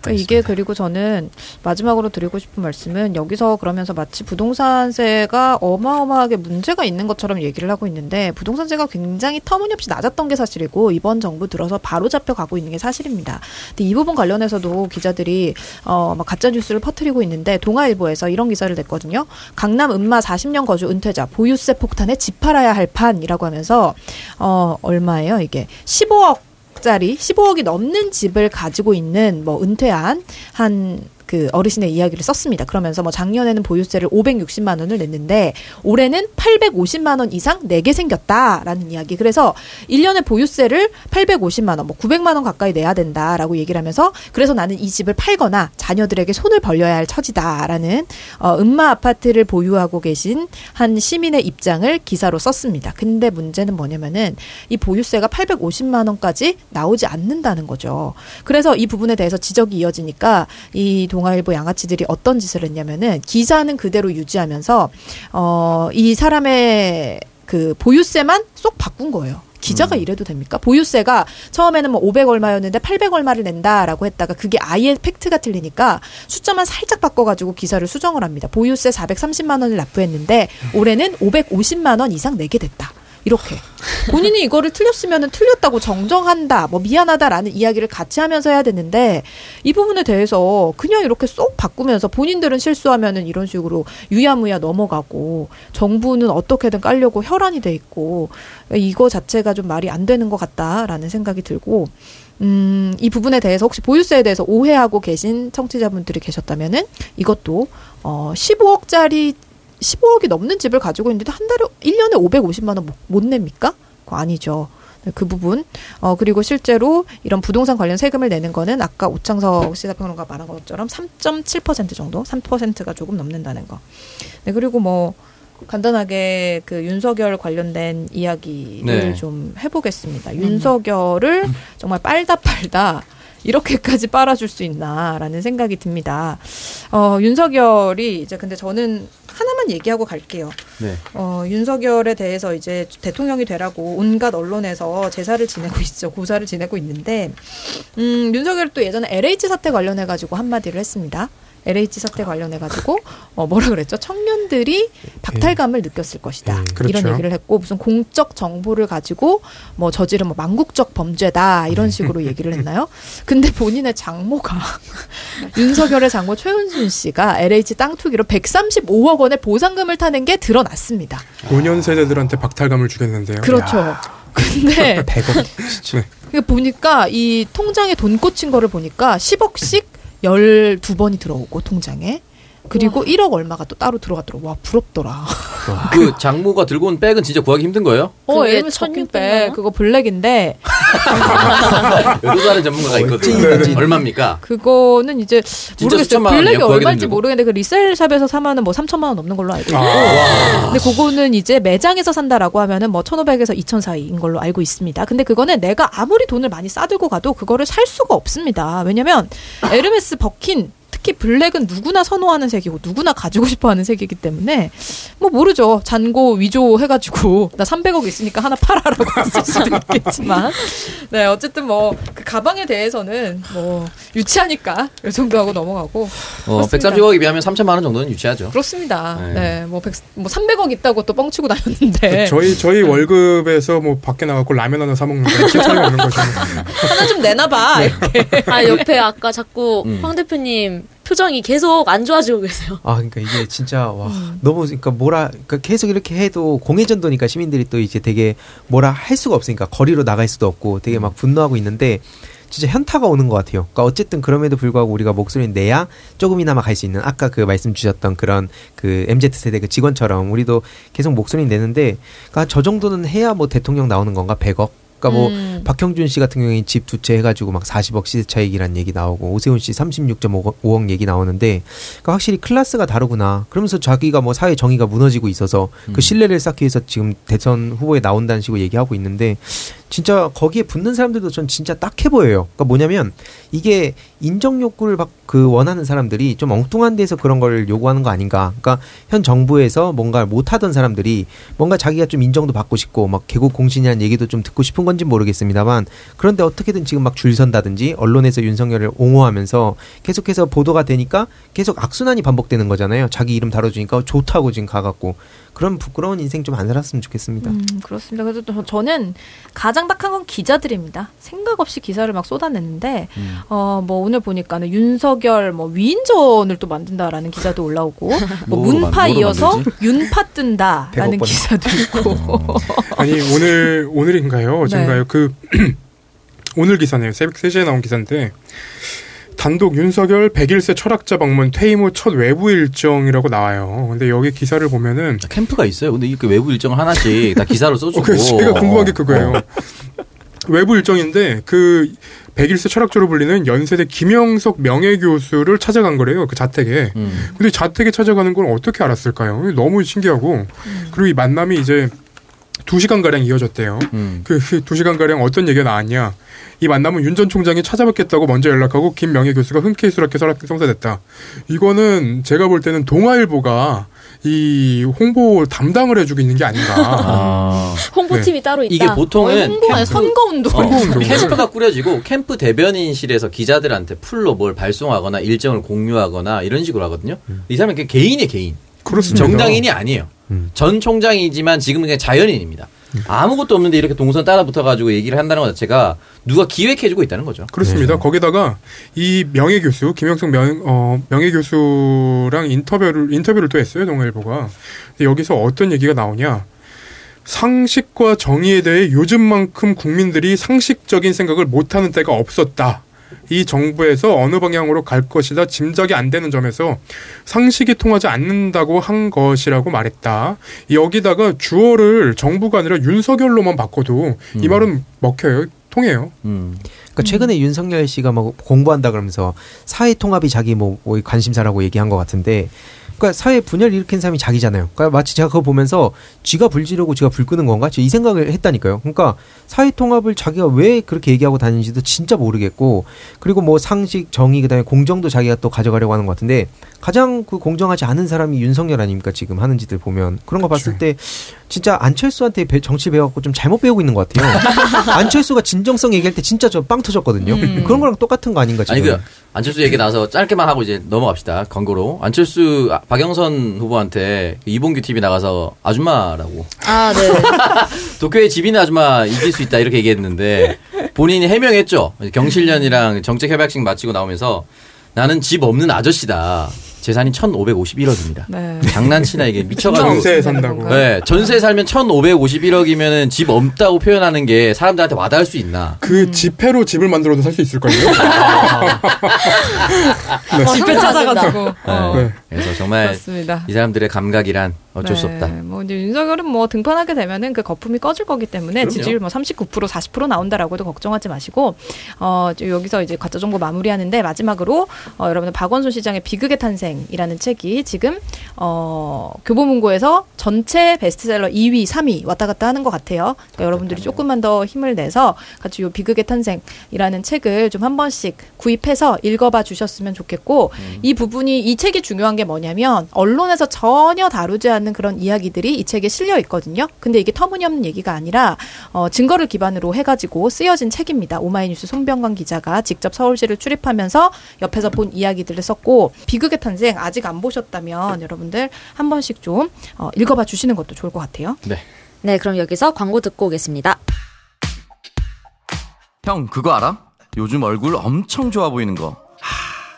그러니까 이게 그리고 저는 마지막으로 드리고 싶은 말씀은 여기서 그러면서 마치 부동산세가 어마어마하게 문제가 있는 것처럼 얘기를 하고 있는데 부동산세가 굉장히 터무니없이 낮았던 게 사실이고 이번 정부 들어서 바로 잡혀가고 있는 게 사실입니다. 근데 이 부분 관련해서도 기자들이 어 막 가짜 뉴스를 퍼뜨리고 있는데 동아일보에서 이런 기사를 냈거든요. 강남 음마 40년 거주 은퇴자 보유세 폭탄에 집 팔아야 할 판이라고 하면서 어 얼마예요 이게 15억 짜리 15억이 넘는 집을 가지고 있는 뭐 은퇴한 한 그 어르신의 이야기를 썼습니다. 그러면서 뭐 작년에는 보유세를 560만 원을 냈는데 올해는 850만 원 이상 내게 생겼다라는 이야기. 그래서 1년에 보유세를 850만 원, 뭐 900만 원 가까이 내야 된다라고 얘기를 하면서 그래서 나는 이 집을 팔거나 자녀들에게 손을 벌려야 할 처지다라는 어, 음마 아파트를 보유하고 계신 한 시민의 입장을 기사로 썼습니다. 근데 문제는 뭐냐면은 이 보유세가 850만 원까지 나오지 않는다는 거죠. 그래서 이 부분에 대해서 지적이 이어지니까 이 동 아일보 양아치들이 어떤 짓을 했냐면은 기사는 그대로 유지하면서 어, 이 사람의 그 보유세만 쏙 바꾼 거예요. 기자가 이래도 됩니까? 보유세가 처음에는 뭐 500 얼마였는데 800 얼마를 낸다라고 했다가 그게 아예 팩트가 틀리니까 숫자만 살짝 바꿔가지고 기사를 수정을 합니다. 보유세 430만 원을 납부했는데 올해는 550만 원 이상 내게 됐다. 이렇게. 본인이 이거를 틀렸으면 틀렸다고 정정한다, 뭐 미안하다라는 이야기를 같이 하면서 해야 되는데 이 부분에 대해서 그냥 이렇게 쏙 바꾸면서 본인들은 실수하면은 이런 식으로 유야무야 넘어가고 정부는 어떻게든 깔려고 혈안이 돼 있고 이거 자체가 좀 말이 안 되는 것 같다라는 생각이 들고 음, 이 부분에 대해서 혹시 보유세에 대해서 오해하고 계신 청취자분들이 계셨다면은 이것도 어 15억짜리 15억이 넘는 집을 가지고 있는데 한 달에 1년에 550만 원 못 냅니까? 그거 아니죠. 네, 그 부분 어 그리고 실제로 이런 부동산 관련 세금을 내는 거는 아까 오창석 시사평론가 말한 것처럼 3.7% 정도, 3%가 조금 넘는다는 거. 네 그리고 뭐 간단하게 그 윤석열 관련된 이야기를 네. 좀 해보겠습니다. 윤석열을 정말 빨다 빨다 이렇게까지 빨아줄 수 있나라는 생각이 듭니다. 어, 윤석열이 이제 근데 저는 하나만 얘기하고 갈게요. 네. 어, 윤석열에 대해서 이제 대통령이 되라고 온갖 언론에서 제사를 지내고 있죠. 고사를 지내고 있는데, 음, 윤석열 또 예전에 LH 사태 관련해가지고 한마디를 했습니다. LH 사태 관련해 가지고, 어, 뭐라 그랬죠? 청년들이 박탈감을 느꼈을 것이다. 그렇죠. 이런 얘기를 했고, 무슨 공적 정보를 가지고 뭐 저지른 뭐 망국적 범죄다. 이런 식으로 얘기를 했나요? 근데 본인의 장모가, 윤석열의 장모 최은순 씨가 LH 땅 투기로 135억 원의 보상금을 타는 게 드러났습니다. 5년 세대들한테 박탈감을 주겠는데요. 그렇죠. 근데 100억. 이게 보니까 이 통장에 돈 꽂힌 거를 보니까 10억씩 12번이 들어오고 통장에 그리고 1억 얼마가 또 따로 들어가더라고. 와, 부럽더라. 그 장모가 들고 온 백은 진짜 구하기 힘든 거예요? 어, 그게 에르메스 1600 버킨백 그거 블랙인데 다른 전문가가 있거든요. 네, 네. 얼마입니까? 그거는 이제 모르겠어요. 블랙이 얼마인지. 모르겠는데 그 resell shop에서 사면은 뭐 3천만 원 넘는 걸로 알고 있고. 아. 근데 그거는 이제 매장에서 산다라고 하면은 뭐 1,500에서 2,000 사이인 걸로 알고 있습니다. 근데 그거는 내가 아무리 돈을 많이 싸들고 가도 그거를 살 수가 없습니다. 왜냐면 에르메스 버킨 특히 블랙은 누구나 선호하는 색이고 누구나 가지고 싶어하는 색이기 때문에 뭐 모르죠 잔고 위조 해가지고 나 300억 있으니까 하나 팔아라고 했을 수도 있겠지만 네 어쨌든 뭐 그 가방에 대해서는 뭐 유치하니까 이 정도 하고 넘어가고 어, 그렇습니다. 130억에 비하면 3천만 원 정도는 유치하죠. 그렇습니다. 네. 네, 뭐, 100, 뭐 300억 있다고 또 뻥치고 다녔는데 저희 저희 월급에서 뭐 밖에 나가고 라면 하나 사 먹는 거 차이 없는 거죠. 하나 좀 내놔봐 이렇게. 아 옆에 아까 자꾸 음. 황 대표님 표정이 계속 안 좋아지고 계세요. 아, 그러니까 이게 진짜 와 음. 너무 그러니까 뭐라 그러니까 계속 이렇게 해도 공회전도니까 시민들이 또 이제 되게 뭐라 할 수가 없으니까 거리로 나갈 수도 없고 되게 막 분노하고 있는데 진짜 현타가 오는 것 같아요. 그러니까 어쨌든 그럼에도 불구하고 우리가 목소리를 내야 조금이나마 갈 수 있는 아까 그 말씀 주셨던 그런 그 MZ 세대 그 직원처럼 우리도 계속 목소리 내는데 그러니까 저 정도는 해야 뭐 대통령 나오는 건가 100억. 그러니까 뭐 음. 박형준 씨 같은 경우에 집 두 채 해가지고 막 40억 시세 차익이란 얘기 나오고 오세훈 씨 36.5억 얘기 나오는데 그러니까 확실히 클래스가 다르구나. 그러면서 자기가 뭐 사회 정의가 무너지고 있어서 음. 그 신뢰를 쌓기 위해서 지금 대선 후보에 나온다는 식으로 얘기하고 있는데 진짜 거기에 붙는 사람들도 전 진짜 딱해 보여요. 그러니까 뭐냐면 이게 인정 욕구를 막그 원하는 사람들이 좀 엉뚱한 데서 그런 걸 요구하는 거 아닌가. 그러니까 현 정부에서 뭔가 못 하던 사람들이 뭔가 자기가 좀 인정도 받고 싶고 막 개국 공신이라는 얘기도 좀 듣고 싶은 건지 모르겠습니다만 그런데 어떻게든 지금 막 줄 선다든지 언론에서 윤석열을 옹호하면서 계속해서 보도가 되니까 계속 악순환이 반복되는 거잖아요. 자기 이름 다뤄주니까 좋다고 지금 가갖고 그런 부끄러운 인생 좀 안 살았으면 좋겠습니다. 음, 그렇습니다. 그래서 또 저는 가장 딱한 건 기자들입니다. 생각 없이 기사를 막 쏟아냈는데, 어, 뭐 오늘 보니까는 윤석열 뭐 위인전을 또 만든다라는 기사도 올라오고, 뭐 뭐로 문파 만- 이어서? 윤파 뜬다라는 100억 번. 기사도 있고. 아니 오늘 오늘인가요? 어젠가요? 네. 그 오늘 기사네요. 새벽 3시에 나온 기사인데 단독 윤석열 101세 철학자 방문 퇴임 후 첫 외부 일정이라고 나와요. 근데 여기 기사를 보면은 캠프가 있어요. 근데 이렇게 외부 일정을 하나씩 다 기사로 써주고. 어, 제가 궁금한 게 그거예요. 외부 일정인데 그 101세 철학자로 불리는 연세대 김영석 명예교수를 찾아간 거래요. 그 자택에. 음. 근데 자택에 찾아가는 걸 어떻게 알았을까요? 너무 신기하고 그리고 이 만남이 이제 두 시간 가량 이어졌대요. 음. 그두 시간 가량 어떤 얘기가 나왔냐? 이 만남은 윤 전 총장이 찾아뵙겠다고 먼저 연락하고 김 명예 교수가 흔쾌히 수락해 성사됐다. 이거는 제가 볼 때는 동아일보가 이 홍보 담당을 해주고 있는 게 아닌가. 아. 홍보팀이 따로 있다. 이게 보통은 홍보 아니야, 선거운동. 어, 선거운동. 캠프가 꾸려지고 캠프 대변인실에서 기자들한테 풀로 뭘 발송하거나 일정을 공유하거나 이런 식으로 하거든요. 이 사람은 개인의 개인. 그렇습니다. 정당인이 아니에요. 음. 전 총장이지만 지금은 그냥 자연인입니다. 아무것도 없는데 이렇게 동선 따라 붙어가지고 얘기를 한다는 것 자체가 누가 기획해주고 있다는 거죠. 그렇습니다. 네. 거기다가 이 명예 교수 김영석 명, 어, 명예 교수랑 인터뷰를 인터뷰를 또 했어요 동아일보가. 여기서 어떤 얘기가 나오냐? 상식과 정의에 대해 요즘만큼 국민들이 상식적인 생각을 못하는 때가 없었다. 이 정부에서 어느 방향으로 갈 것이다 짐작이 안 되는 점에서 상식이 통하지 않는다고 한 것이라고 말했다. 여기다가 주어를 정부가 아니라 윤석열로만 바꿔도 이 음. 말은 먹혀요. 통해요. 음. 그러니까 최근에 윤석열 씨가 뭐 공부한다 그러면서 사회 통합이 자기 뭐, 뭐 관심사라고 얘기한 것 같은데, 그러니까 사회 분열 일으킨 사람이 자기잖아요. 그러니까 마치 제가 그거 보면서 쥐가 불 지르고 쥐가 불 끄는 건가? 저이 생각을 했다니까요. 그러니까 사회 통합을 자기가 왜 그렇게 얘기하고 다니는지도 진짜 모르겠고, 그리고 뭐 상식, 정의, 그다음에 공정도 자기가 또 가져가려고 하는 것 같은데 가장 그 공정하지 않은 사람이 윤석열 아닙니까 지금 하는 짓들 보면 그런 거 봤을 때 진짜 안철수한테 배- 정치 배워갖고 좀 잘못 배우고 있는 것 같아요. 안철수가 진정성 얘기할 때 진짜 저 빵 터졌거든요. 음. 그런 거랑 똑같은 거 아닌가 지금? 아니 그 안철수 얘기 나서 짧게만 하고 이제 넘어갑시다. 광고로 안철수 아, 박영선 후보한테 이봉규 TV 나가서 아줌마라고 아, 네. 도쿄에 집 있는 아줌마 이길 수 있다 이렇게 얘기했는데 본인이 해명했죠. 경실련이랑 정책 협약식 마치고 나오면서 나는 집 없는 아저씨다. 재산이 1,551억입니다. 네. 장난치나 이게 미쳐가지고. 전세에 산다고. 네, 전세 살면 1,551억이면은 집 없다고 표현하는 게 사람들한테 와닿을 수 있나? 그 지폐로 집을 만들어도 살 수 있을걸요? 네. 집에 찾아가지고. 어. 네. 그래서 정말 그렇습니다. 이 사람들의 감각이란 어쩔 수 네, 없다. 뭐 이제 윤석열은 뭐 등판하게 되면은 그 거품이 꺼질 거기 때문에 그럼요. 지지율 뭐 39% 40% 나온다라고도 걱정하지 마시고 어 여기서 이제 가짜 정보 마무리하는데 마지막으로 어 여러분들 박원순 시장의 비극의 탄생이라는 책이 지금 어 교보문고에서 전체 베스트셀러 2위, 3위 왔다 갔다 하는 것 같아요. 그러니까 여러분들이 조금만 더 힘을 내서 같이 요 비극의 탄생이라는 책을 좀 한 번씩 구입해서 읽어봐 주셨으면 좋겠고 이 부분이 이 책이 중요한 게 뭐냐면 언론에서 전혀 다루지 않는 그런 이야기들이 이 책에 실려 있거든요. 근데 이게 터무니없는 얘기가 아니라 어, 증거를 기반으로 해가지고 쓰여진 책입니다. 오마이뉴스 손병관 기자가 직접 서울시를 출입하면서 옆에서 본 이야기들을 썼고 비극의 탄생 아직 안 보셨다면 여러분들 한 번씩 좀 어, 읽어봐 주시는 것도 좋을 것 같아요. 네, 그럼 여기서 광고 듣고 오겠습니다. 형 그거 알아? 요즘 얼굴 엄청 좋아 보이는 거.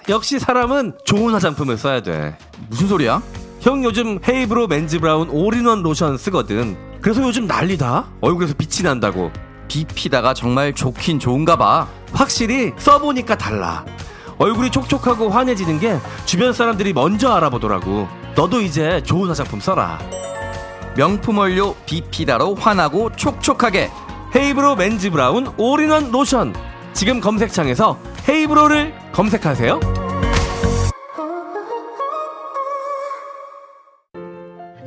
역시 사람은 좋은 화장품을 써야 돼. 무슨 소리야? 형 요즘 헤이브로 맨즈 브라운 올인원 로션 쓰거든. 그래서 요즘 난리다. 얼굴에서 빛이 난다고. 비피다가 정말 좋긴 좋은가 봐. 확실히 써보니까 달라. 얼굴이 촉촉하고 환해지는 게 주변 사람들이 먼저 알아보더라고. 너도 이제 좋은 화장품 써라. 명품 원료 비피다로 환하고 촉촉하게. 헤이브로 맨즈 브라운 올인원 로션. 지금 검색창에서 헤이브로를 검색하세요.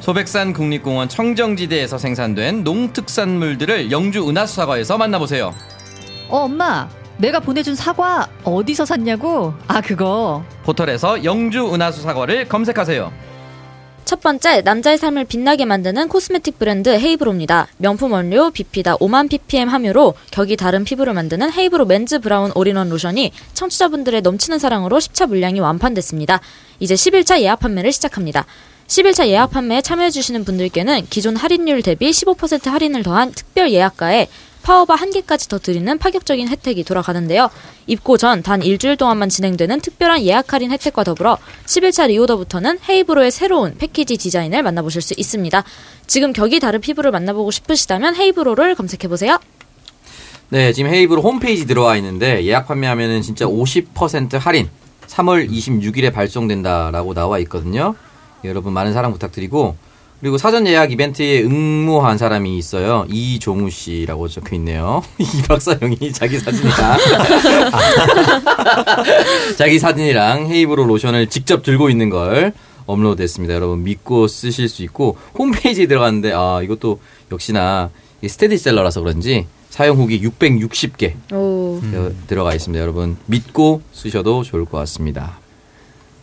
소백산 국립공원 청정지대에서 생산된 농특산물들을 영주 은하수 사과에서 만나보세요. 어, 엄마. 내가 보내준 사과 어디서 샀냐고? 아, 그거. 포털에서 영주 은하수 사과를 검색하세요. 첫 번째, 남자의 삶을 빛나게 만드는 cosmetic 브랜드 헤이브로입니다. 명품 원료 비피다 5만 ppm 함유로 격이 다른 피부를 만드는 헤이브로 맨즈 브라운 올인원 로션이 청취자분들의 넘치는 사랑으로 10차 물량이 완판됐습니다. 이제 11차 예약 판매를 시작합니다. 11차 예약 판매에 참여해주시는 분들께는 기존 할인율 대비 15% 할인을 더한 특별 예약가에 파워바 한 개까지 더 드리는 파격적인 혜택이 돌아가는데요. 입고 전 단 일주일 동안만 진행되는 특별한 예약 할인 혜택과 더불어 11차 리오더부터는 헤이브로의 새로운 패키지 디자인을 만나보실 수 있습니다. 지금 격이 다른 피부를 만나보고 싶으시다면 헤이브로를 검색해보세요. 네, 지금 헤이브로 홈페이지 들어와 있는데 예약 판매하면은 진짜 50% 할인 3월 26일에 발송된다라고 나와 있거든요. 여러분 많은 사랑 부탁드리고 그리고 사전 예약 이벤트에 응모한 사람이 있어요. 이종우 씨라고 적혀 있네요. 이 박사형이 자기 사진이랑 자기 사진이랑 헤이브로 로션을 직접 들고 있는 걸 업로드했습니다. 여러분 믿고 쓰실 수 있고 홈페이지에 들어갔는데 아 이것도 역시나 이 스테디셀러라서 그런지 사용 후기 660개 오. 들어가 있습니다. 여러분 믿고 쓰셔도 좋을 것 같습니다.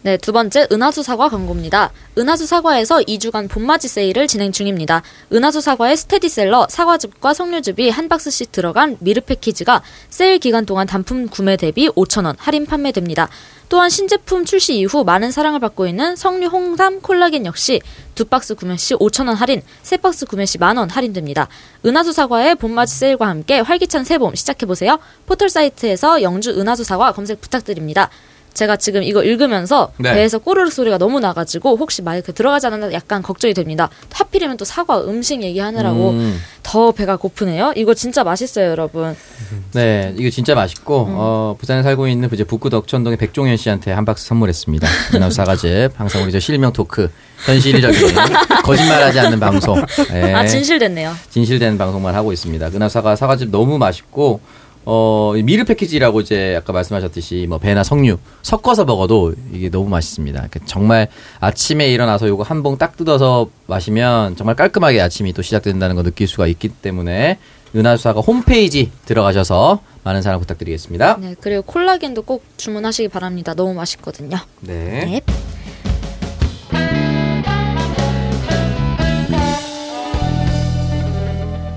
네, 두 번째 은하수 사과 광고입니다. 은하수 사과에서 2주간 봄맞이 세일을 진행 중입니다. 은하수 사과의 스테디셀러 사과즙과 석류즙이 한 박스씩 들어간 미르 패키지가 세일 기간 동안 단품 구매 대비 5,000원 할인 판매됩니다. 또한 신제품 출시 이후 많은 사랑을 받고 있는 석류 홍삼 콜라겐 역시 두 박스 구매 시 5,000원 할인, 세 박스 구매 시 만원 할인됩니다. 은하수 사과의 봄맞이 세일과 함께 활기찬 새봄 시작해보세요. 포털 사이트에서 영주 은하수 사과 검색 부탁드립니다. 제가 지금 이거 읽으면서 네. 배에서 꼬르륵 소리가 너무 나가지고 혹시 마이크 들어가지 않았나 약간 걱정이 됩니다. 하필이면 또 사과 음식 얘기하느라고 음. 더 배가 고프네요. 이거 진짜 맛있어요, 여러분. 네, 이거 진짜 맛있고 음. 어, 부산에 살고 있는 이제 북구 덕천동의 백종현 씨한테 한 박스 선물했습니다. 은하수 사과즙 항상 우리 저 실명 토크 현실적인 거짓말하지 않는 방송. 네. 아 진실됐네요. 진실된 방송만 하고 있습니다. 은하수 사과 사과즙 너무 맛있고 어, 이 미르 패키지라고 이제 아까 말씀하셨듯이 뭐 배나 석류 섞어서 먹어도 이게 너무 맛있습니다. 그러니까 정말 아침에 일어나서 요거 한 봉 딱 뜯어서 마시면 정말 깔끔하게 아침이 또 시작된다는 거 느낄 수가 있기 때문에 은하수사가 홈페이지 들어가셔서 많은 사랑 부탁드리겠습니다. 네, 그리고 콜라겐도 꼭 주문하시기 바랍니다. 너무 맛있거든요. 네.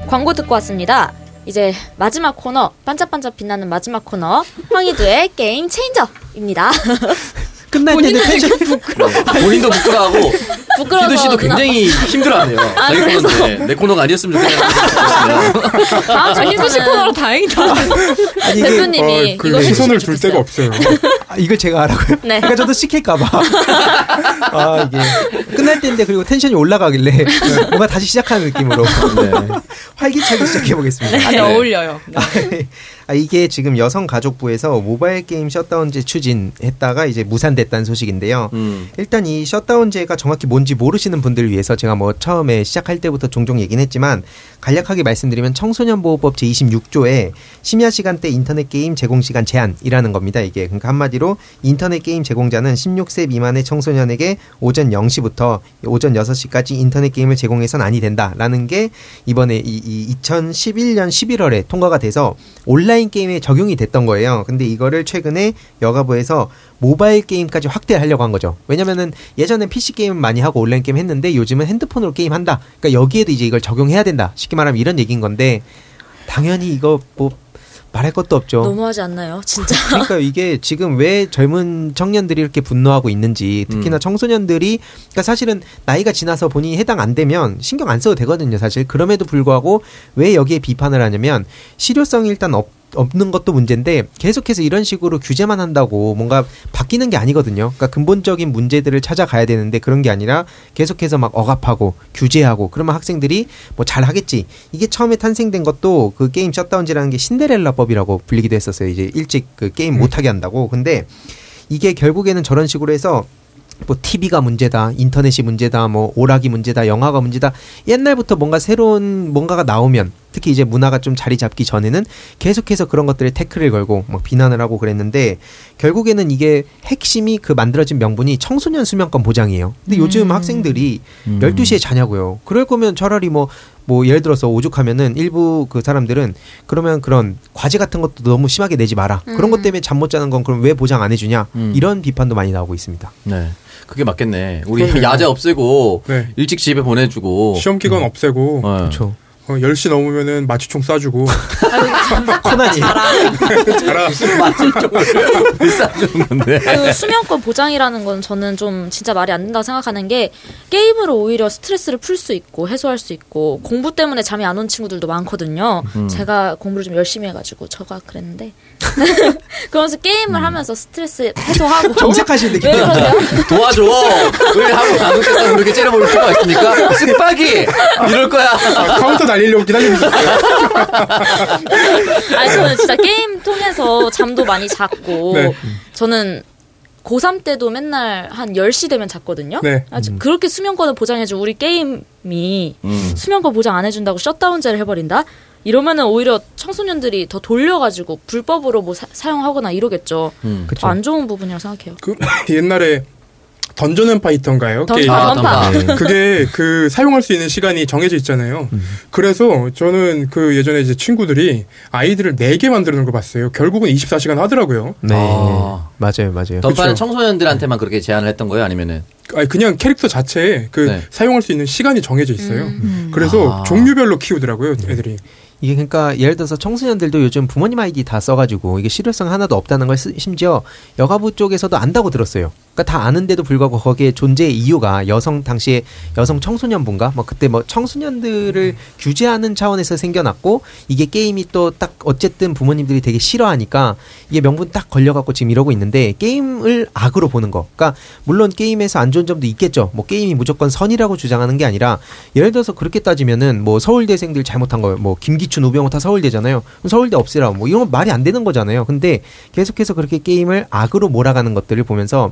광고 듣고 왔습니다. 이제 마지막 코너, 반짝반짝 빛나는 마지막 코너, 황희두의 game changer입니다. 끝날 때는 텐션 본인도 부끄러워하고 부끄러워서 희두 씨도 굉장히 힘들어하네요. 아, 자기 그래서? 코너인데 내 코너가 아니었으면. 다음 주 희두 씨 코너로 다행이다. 아니, 이게, 대표님이 어, 그 이거 시선을 둘 데가 없어요. 아, 이걸 제가 하라고요? 네. 그러니까 저도 시킬까봐. 아, 이게. 끝날 때인데, 그리고 tension이 올라가길래, 뭔가 다시 시작하는 느낌으로. 활기차게 시작해 보겠습니다. 아니 어울려요. 아, 이게 지금 여성가족부에서 모바일 게임 셧다운제 추진했다가 이제 무산됐다는 소식인데요. 음. 일단 이 셧다운제가 정확히 뭔지 모르시는 분들을 위해서 제가 뭐 처음에 시작할 때부터 종종 얘기는 했지만 간략하게 말씀드리면 청소년보호법 제26조에 심야 시간대 인터넷 게임 제공 시간 제한이라는 겁니다. 이게 그러니까 한마디로 인터넷 게임 제공자는 16세 미만의 청소년에게 오전 0시부터 오전 6시까지 인터넷 게임을 제공해서는 아니 된다라는 게 이번에 이, 이 2011년 11월에 통과가 돼서 온라인 게임에 적용이 됐던 거예요. 근데 이거를 최근에 여가부에서 모바일 게임까지 확대하려고 한 거죠. 왜냐면은 예전엔 PC 게임 많이 하고 온라인 게임 했는데 요즘은 핸드폰으로 게임 한다. 그러니까 여기에도 이제 이걸 적용해야 된다. 쉽게 말하면 이런 얘기인 건데 당연히 이거 뭐 말할 것도 없죠. 너무하지 않나요? 진짜. 그러니까 이게 지금 왜 젊은 청년들이 이렇게 분노하고 있는지 특히나 청소년들이 그러니까 사실은 나이가 지나서 본인이 해당 안 되면 신경 안 써도 되거든요 사실 그럼에도 불구하고 왜 여기에 비판을 하냐면 실효성이 일단 없, 없는 것도 문제인데 계속해서 이런 식으로 규제만 한다고 뭔가 바뀌는 게 아니거든요. 그러니까 근본적인 문제들을 찾아가야 되는데 그런 게 아니라 계속해서 막 억압하고 규제하고 그러면 학생들이 뭐 잘 하겠지. 이게 처음에 탄생된 것도 그 게임 셧다운제라는 게 신데렐라법이라고 불리기도 했었어요. 이제 일찍 그 게임 못 하게 한다고. 근데 이게 결국에는 저런 식으로 해서 뭐 TV가 문제다, 인터넷이 문제다, 뭐 오락이 문제다, 영화가 문제다. 옛날부터 뭔가 새로운 뭔가가 나오면 특히 이제 문화가 좀 자리 잡기 전에는 계속해서 그런 것들에 태클을 걸고 막 비난을 하고 그랬는데 결국에는 이게 핵심이 그 만들어진 명분이 청소년 수면권 보장이에요. 근데 요즘 학생들이 음. 12시에 자냐고요. 그럴 거면 차라리 뭐, 뭐 예를 들어서 오죽하면은 일부 그 사람들은 그러면 그런 과제 같은 것도 너무 심하게 내지 마라. 그런 것 때문에 잠 못 자는 건 그럼 왜 보장 안 해주냐. 음. 이런 비판도 많이 나오고 있습니다. 네. 그게 맞겠네. 우리 그러네요. 야제 없애고 네. 일찍 집에 보내주고 시험 기간 없애고 어. 그렇죠. 어, 10시 넘으면은 마취총 쏴주고 코난이 자라 왜 싸주는 건데? 그 수면권 보장이라는 건 저는 좀 진짜 말이 안 된다고 생각하는 게 게임으로 오히려 스트레스를 풀 수 있고 해소할 수 있고 공부 때문에 잠이 안 온 친구들도 많거든요. 음. 제가 공부를 좀 열심히 해가지고 저가 그랬는데 그러면서 게임을 하면서 스트레스 해소하고 정색하시는데 왜 그러세요? 도와줘. 왜 한국 안 웃겠다고 그렇게 째려볼 필요가 있습니까? 쓱박이 이럴 거야. 아, 카운터 날리려고 기다리고 있었어요. 아니 저는 진짜 게임 통해서 잠도 많이 잤고 네. 저는 고3 때도 맨날 한 10시 되면 잤거든요. 네. 아주 그렇게 수면권을 보장해줘 우리 게임이 음. 수면권 보장 안 해준다고 셧다운제를 해버린다? 이러면은 오히려 청소년들이 더 돌려가지고 불법으로 뭐 사, 용하거나 이러겠죠. 음. 더 안 좋은 부분이라고 생각해요. 그 옛날에 던전 앤 파이터인가요? 던전 게임. 아, 던파. 던파. 그게 그 사용할 수 있는 시간이 정해져 있잖아요. 그래서 저는 그 예전에 이제 친구들이 아이디를 4개 만드는 걸 봤어요. 결국은 24시간 하더라고요. 네. 아. 맞아요, 맞아요. 던파는 그쵸. 청소년들한테만 그렇게 제한을 했던 거예요? 아니면은? 아니 그냥 캐릭터 자체에 그 네. 사용할 수 있는 시간이 정해져 있어요. 음. 그래서 아. 종류별로 키우더라고요, 애들이. 이게 그러니까 예를 들어서 청소년들도 요즘 부모님 아이디 다 써가지고 이게 실효성 하나도 없다는 걸 쓰- 심지어 여가부 쪽에서도 안다고 들었어요. 그러니까 다 아는데도 불구하고 거기에 존재의 이유가 여성 당시에 여성 청소년부인가 뭐 그때 뭐 청소년들을 규제하는 차원에서 생겨났고 이게 게임이 또 딱 어쨌든 부모님들이 되게 싫어하니까 이게 명분 딱 걸려갖고 지금 이러고 있는데 게임을 악으로 보는 거. 그러니까 물론 게임에서 안 좋은 점도 있겠죠. 뭐 게임이 무조건 선이라고 주장하는 게 아니라 예를 들어서 그렇게 따지면은 뭐 서울대생들 잘못한 거예요. 뭐 김기 춘, 우병우 다 서울대잖아요. 서울대 없애라. 뭐 이런 건 말이 안 되는 거잖아요. 근데 계속해서 그렇게 게임을 악으로 몰아가는 것들을 보면서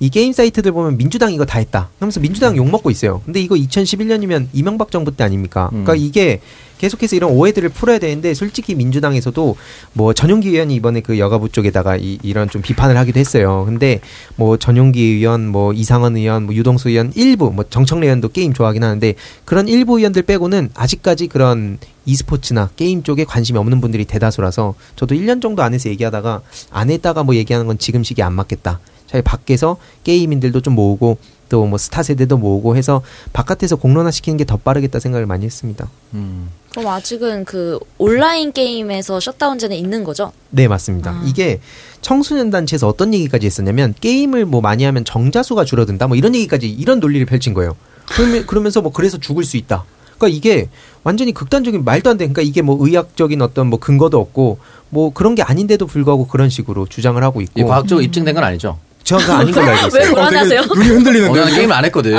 이 게임 사이트들 보면 민주당 이거 다 했다. 하면서 민주당 욕 먹고 있어요. 근데 이거 2011년이면 이명박 정부 때 아닙니까? 그러니까 이게 계속해서 이런 오해들을 풀어야 되는데 솔직히 민주당에서도 뭐 전용기 의원이 이번에 그 여가부 쪽에다가 이, 이런 좀 비판을 하기도 했어요. 근데 뭐 전용기 의원, 뭐 이상원 의원, 뭐 유동수 의원 일부, 뭐 정청래 의원도 게임 좋아하긴 하는데 그런 일부 의원들 빼고는 아직까지 그런 e스포츠나 게임 쪽에 관심이 없는 분들이 대다수라서 저도 1년 정도 안에서 얘기하다가 안 했다가 뭐 얘기하는 건 지금 시기에 안 맞겠다. 차라리 밖에서 게이민들도 좀 모으고 또 뭐 스타 세대도 모으고 해서 바깥에서 공론화 시키는 게 더 빠르겠다 생각을 많이 했습니다. 음. 그럼 아직은 그 온라인 게임에서 셧다운제는 있는 거죠? 네, 맞습니다. 이게 청소년 단체에서 어떤 얘기까지 했었냐면 게임을 뭐 많이 하면 정자수가 줄어든다. 뭐 이런 얘기까지 이런 논리를 펼친 거예요. 그러면 그러면서 뭐 그래서 죽을 수 있다. 그러니까 이게 완전히 극단적인 말도 안 돼. 그러니까 이게 뭐 의학적인 어떤 뭐 근거도 없고 뭐 그런 게 아닌데도 불구하고 그런 식으로 주장을 하고 있고. 이 과학적으로 입증된 건 아니죠? 저가 아닌 걸로 알고 있어요. 왜 불안하세요? 눈이 흔들리는데. 어, 나는 게임을 안 했거든.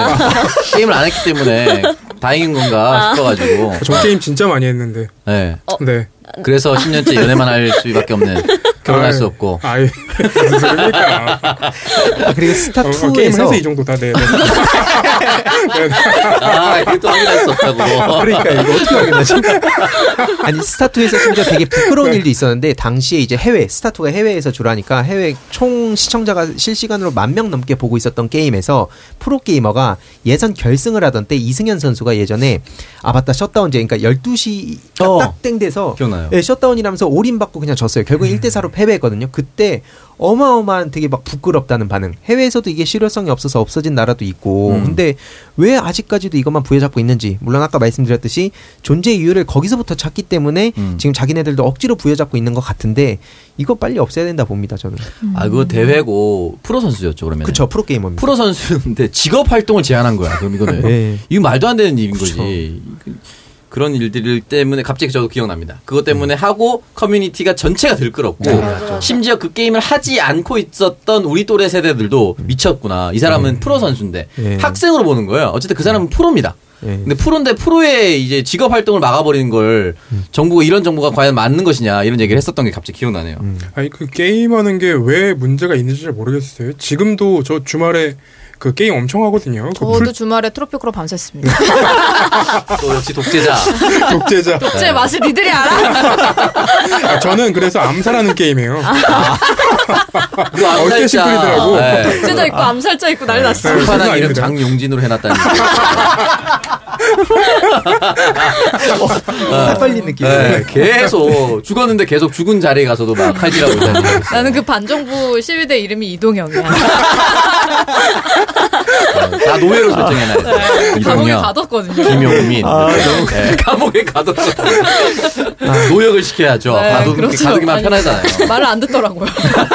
게임을 안 했기 때문에 다행인 건가 싶어가지고. 저 게임 진짜 많이 했는데. 네. 네. 그래서 10년째 연애만 할 수밖에 없는 결혼할 수 없고. 아이, 무슨 소리입니까? 아, 그리고 스타 어, 어, 2에서 게임을 해서 이 정도 다. 네. 네. 아, 이게 또 확인할 수 없다고. 그러니까 이거 어떻게 확인하지? 아니 스타투에서 심지어 되게 부끄러운 일도 있었는데 당시에 이제 해외 스타투가 해외에서 주로 하니까 해외 총 시청자가 실시간으로 만 명 넘게 보고 있었던 게임에서 프로 게이머가 예선 결승을 하던 때 이승현 선수가 예전에 아 맞다 셧다운제 그러니까 12시 어. 딱 땡돼서 기억나요. 예, 셧다운이라면서 올인 받고 그냥 졌어요. 결국 1대 4로 패배했거든요. 그때 어마어마한 되게 막 부끄럽다는 반응. 해외에서도 이게 실효성이 없어서 없어진 나라도 있고. 음. 근데 왜 아직까지도 이것만 부여잡고 있는지. 물론 아까 말씀드렸듯이 존재 이유를 거기서부터 찾기 때문에 음. 지금 자기네들도 억지로 부여잡고 있는 것 같은데 이거 빨리 없애야 된다 봅니다, 저는. 아, 그거 대회고 프로 선수였죠, 그러면. 그쵸, 프로 게이머입니다. 프로 선수인데 직업 활동을 제한한 거야, 그럼 이거는. 네. 이거 말도 안 되는 일인 거지. 그- 그런 일들 때문에 갑자기 저도 기억납니다. 그것 때문에 음. 하고 커뮤니티가 전체가 들끓었고 네. 심지어 그 게임을 하지 않고 있었던 우리 또래 세대들도 미쳤구나. 이 사람은 프로 선수인데 네. 학생으로 보는 거예요. 어쨌든 그 사람은 프로입니다. 네. 근데 프로인데 프로의 이제 직업 활동을 막아버리는 걸 정부가 이런 정부가 과연 맞는 것이냐 이런 얘기를 했었던 게 갑자기 기억나네요. 아니 그 게임하는 게 왜 문제가 있는지 잘 모르겠어요. 지금도 저 주말에 그 게임 엄청 하거든요. 그 저도 풀- 주말에 트로피코로 밤샜습니다. 또 역시 독재자. 독재자. 독재 맛을 니들이 알아? 아, 저는 그래서 암살하는 게임이에요. 그거 암살자. 어때 시끌이더라고. 네. 독재자 있고 암살자 있고 난리 났어. 네, 불판한 그건 이름. 장용진으로 해놨다는. 헷갈린 느낌. 네, 계속 죽었는데 계속 죽은 자리에 가서도 막 칼질하고 있다는. 나는 그 반정부 시위대 이름이 이동영이야. 다 노예로 설정해놔야 돼. 감옥에 가뒀거든요. 김용민. 아, 너무 감옥에 가뒀어. 노역을 시켜야죠. 네, 가두, 그렇죠. 가두기만 아니, 편하잖아요. 말을 안 듣더라고요.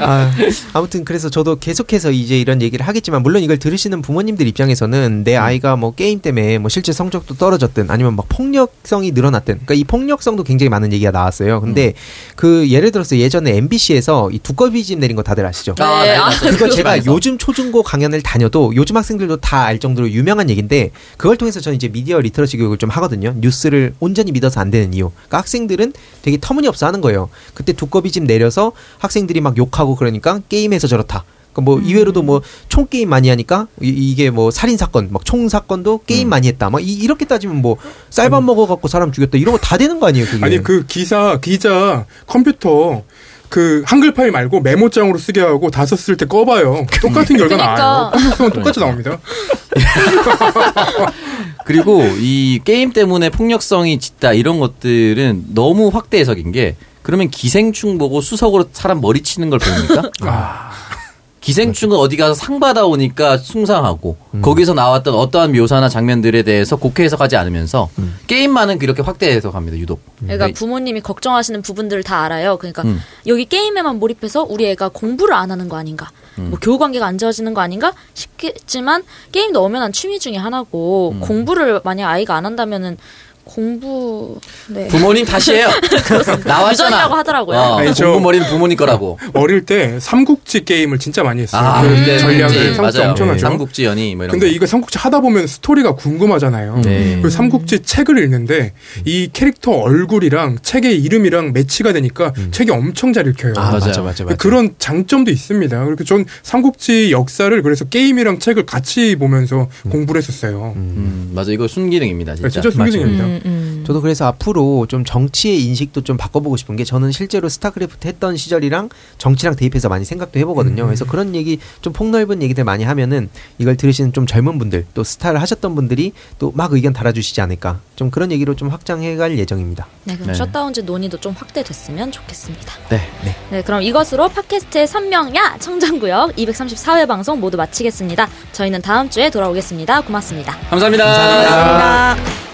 아, 아무튼 그래서 저도 계속해서 이제 이런 얘기를 하겠지만 물론 이걸 들으시는 부모님들 입장에서는 내 아이가 뭐 게임 때문에 뭐 실제 성적도 떨어졌든 아니면 막 폭력성이 늘어났든 그러니까 이 폭력성도 굉장히 많은 얘기가 나왔어요. 근데 그 예를 들어서 예전에 MBC에서 이 두꺼비 집 내린 거 다들 아시죠? 아, 네, 아, 그거 제가 요즘 초중고 강연을 다녀도 요즘 학생들도 다 알 정도로 유명한 얘기인데 그걸 통해서 저는 이제 media literacy 교육을 좀 하거든요. 뉴스를 온전히 믿어서 안 되는 이유. 그러니까 학생들은 되게 터무니없어 하는 거예요. 그때 두꺼비 집 내려서 학생들이 막 욕하고 그러니까 게임에서 저렇다. 그러니까 뭐 이외로도 뭐 총 게임 많이 하니까 이게, 뭐 살인 사건, 막 총 사건도 게임 많이 했다. 막 이렇게 따지면 뭐 쌀밥 먹어 갖고 사람 죽였다 이런 거 다 되는 거 아니에요? 그게. 아니 그 기사 기자 컴퓨터 그 한글 파일 말고 메모장으로 쓰게 하고 다 썼을 때 꺼봐요. 똑같은 결과 그러니까. 나와요. 폭력성은 똑같이 나옵니다. 그리고 이 게임 때문에 폭력성이 짙다 이런 것들은 너무 확대 해석인 게 그러면 기생충 보고 수석으로 사람 머리 치는 걸 보입니까? 기생충은 어디 가서 상 받아오니까 숭상하고 거기서 나왔던 어떠한 묘사나 장면들에 대해서 곡해 해석하지 않으면서 게임만은 그렇게 확대 해석합니다 유독. 그러니까 부모님이 걱정하시는 부분들을 다 알아요. 그러니까 음. 여기 게임에만 몰입해서 우리 애가 공부를 안 하는 거 아닌가, 음. 뭐 교우 관계가 안 좋아지는 거 아닌가 싶겠지만 게임도 엄연한 취미 중에 하나고 음. 공부를 만약 아이가 안 한다면은 공부 네. 부모님 탓이에요. 나왔잖아. 유전이라고 하더라고요. 어, 아니, 저- 공부 머리는 부모님 거라고. 어릴 때 삼국지 게임을 진짜 많이 했어요. 아, 그 그때 전략을 삼국지, 삼국지 맞아요. 엄청 하죠. 삼국지 연이 뭐 이런 근데 거. 이거 삼국지 하다 보면 스토리가 궁금하잖아요. 네. 그 삼국지 책을 읽는데 이 캐릭터 얼굴이랑 책의 이름이랑 매치가 되니까 책이 엄청 잘 읽혀요. 아, 맞아, 맞아요. 맞아, 맞아. 그런 장점도 있습니다. 그리고 전 삼국지 역사를 그래서 게임이랑 책을 같이 보면서 공부를 했었어요. 음, 맞아 이거 순기능입니다 진짜. 네, 진짜 순기능입니다. 음, 음. 저도 그래서 앞으로 좀 정치의 인식도 좀 바꿔보고 싶은 게 저는 실제로 스타크래프트 했던 시절이랑 정치랑 대입해서 많이 생각도 해보거든요. 그래서 그런 얘기 좀 폭넓은 얘기들 많이 하면은 이걸 들으시는 좀 젊은 분들 또 스타를 하셨던 분들이 또 막 의견 달아주시지 않을까 좀 그런 얘기로 좀 확장해갈 예정입니다. 네, 그럼 네. 셧다운제 논의도 좀 확대됐으면 좋겠습니다. 네. 네. 네, 그럼 이것으로 팟캐스트의 선명야 청정구역 234회 방송 모두 마치겠습니다. 저희는 다음 주에 돌아오겠습니다. 고맙습니다. 감사합니다. 감사합니다.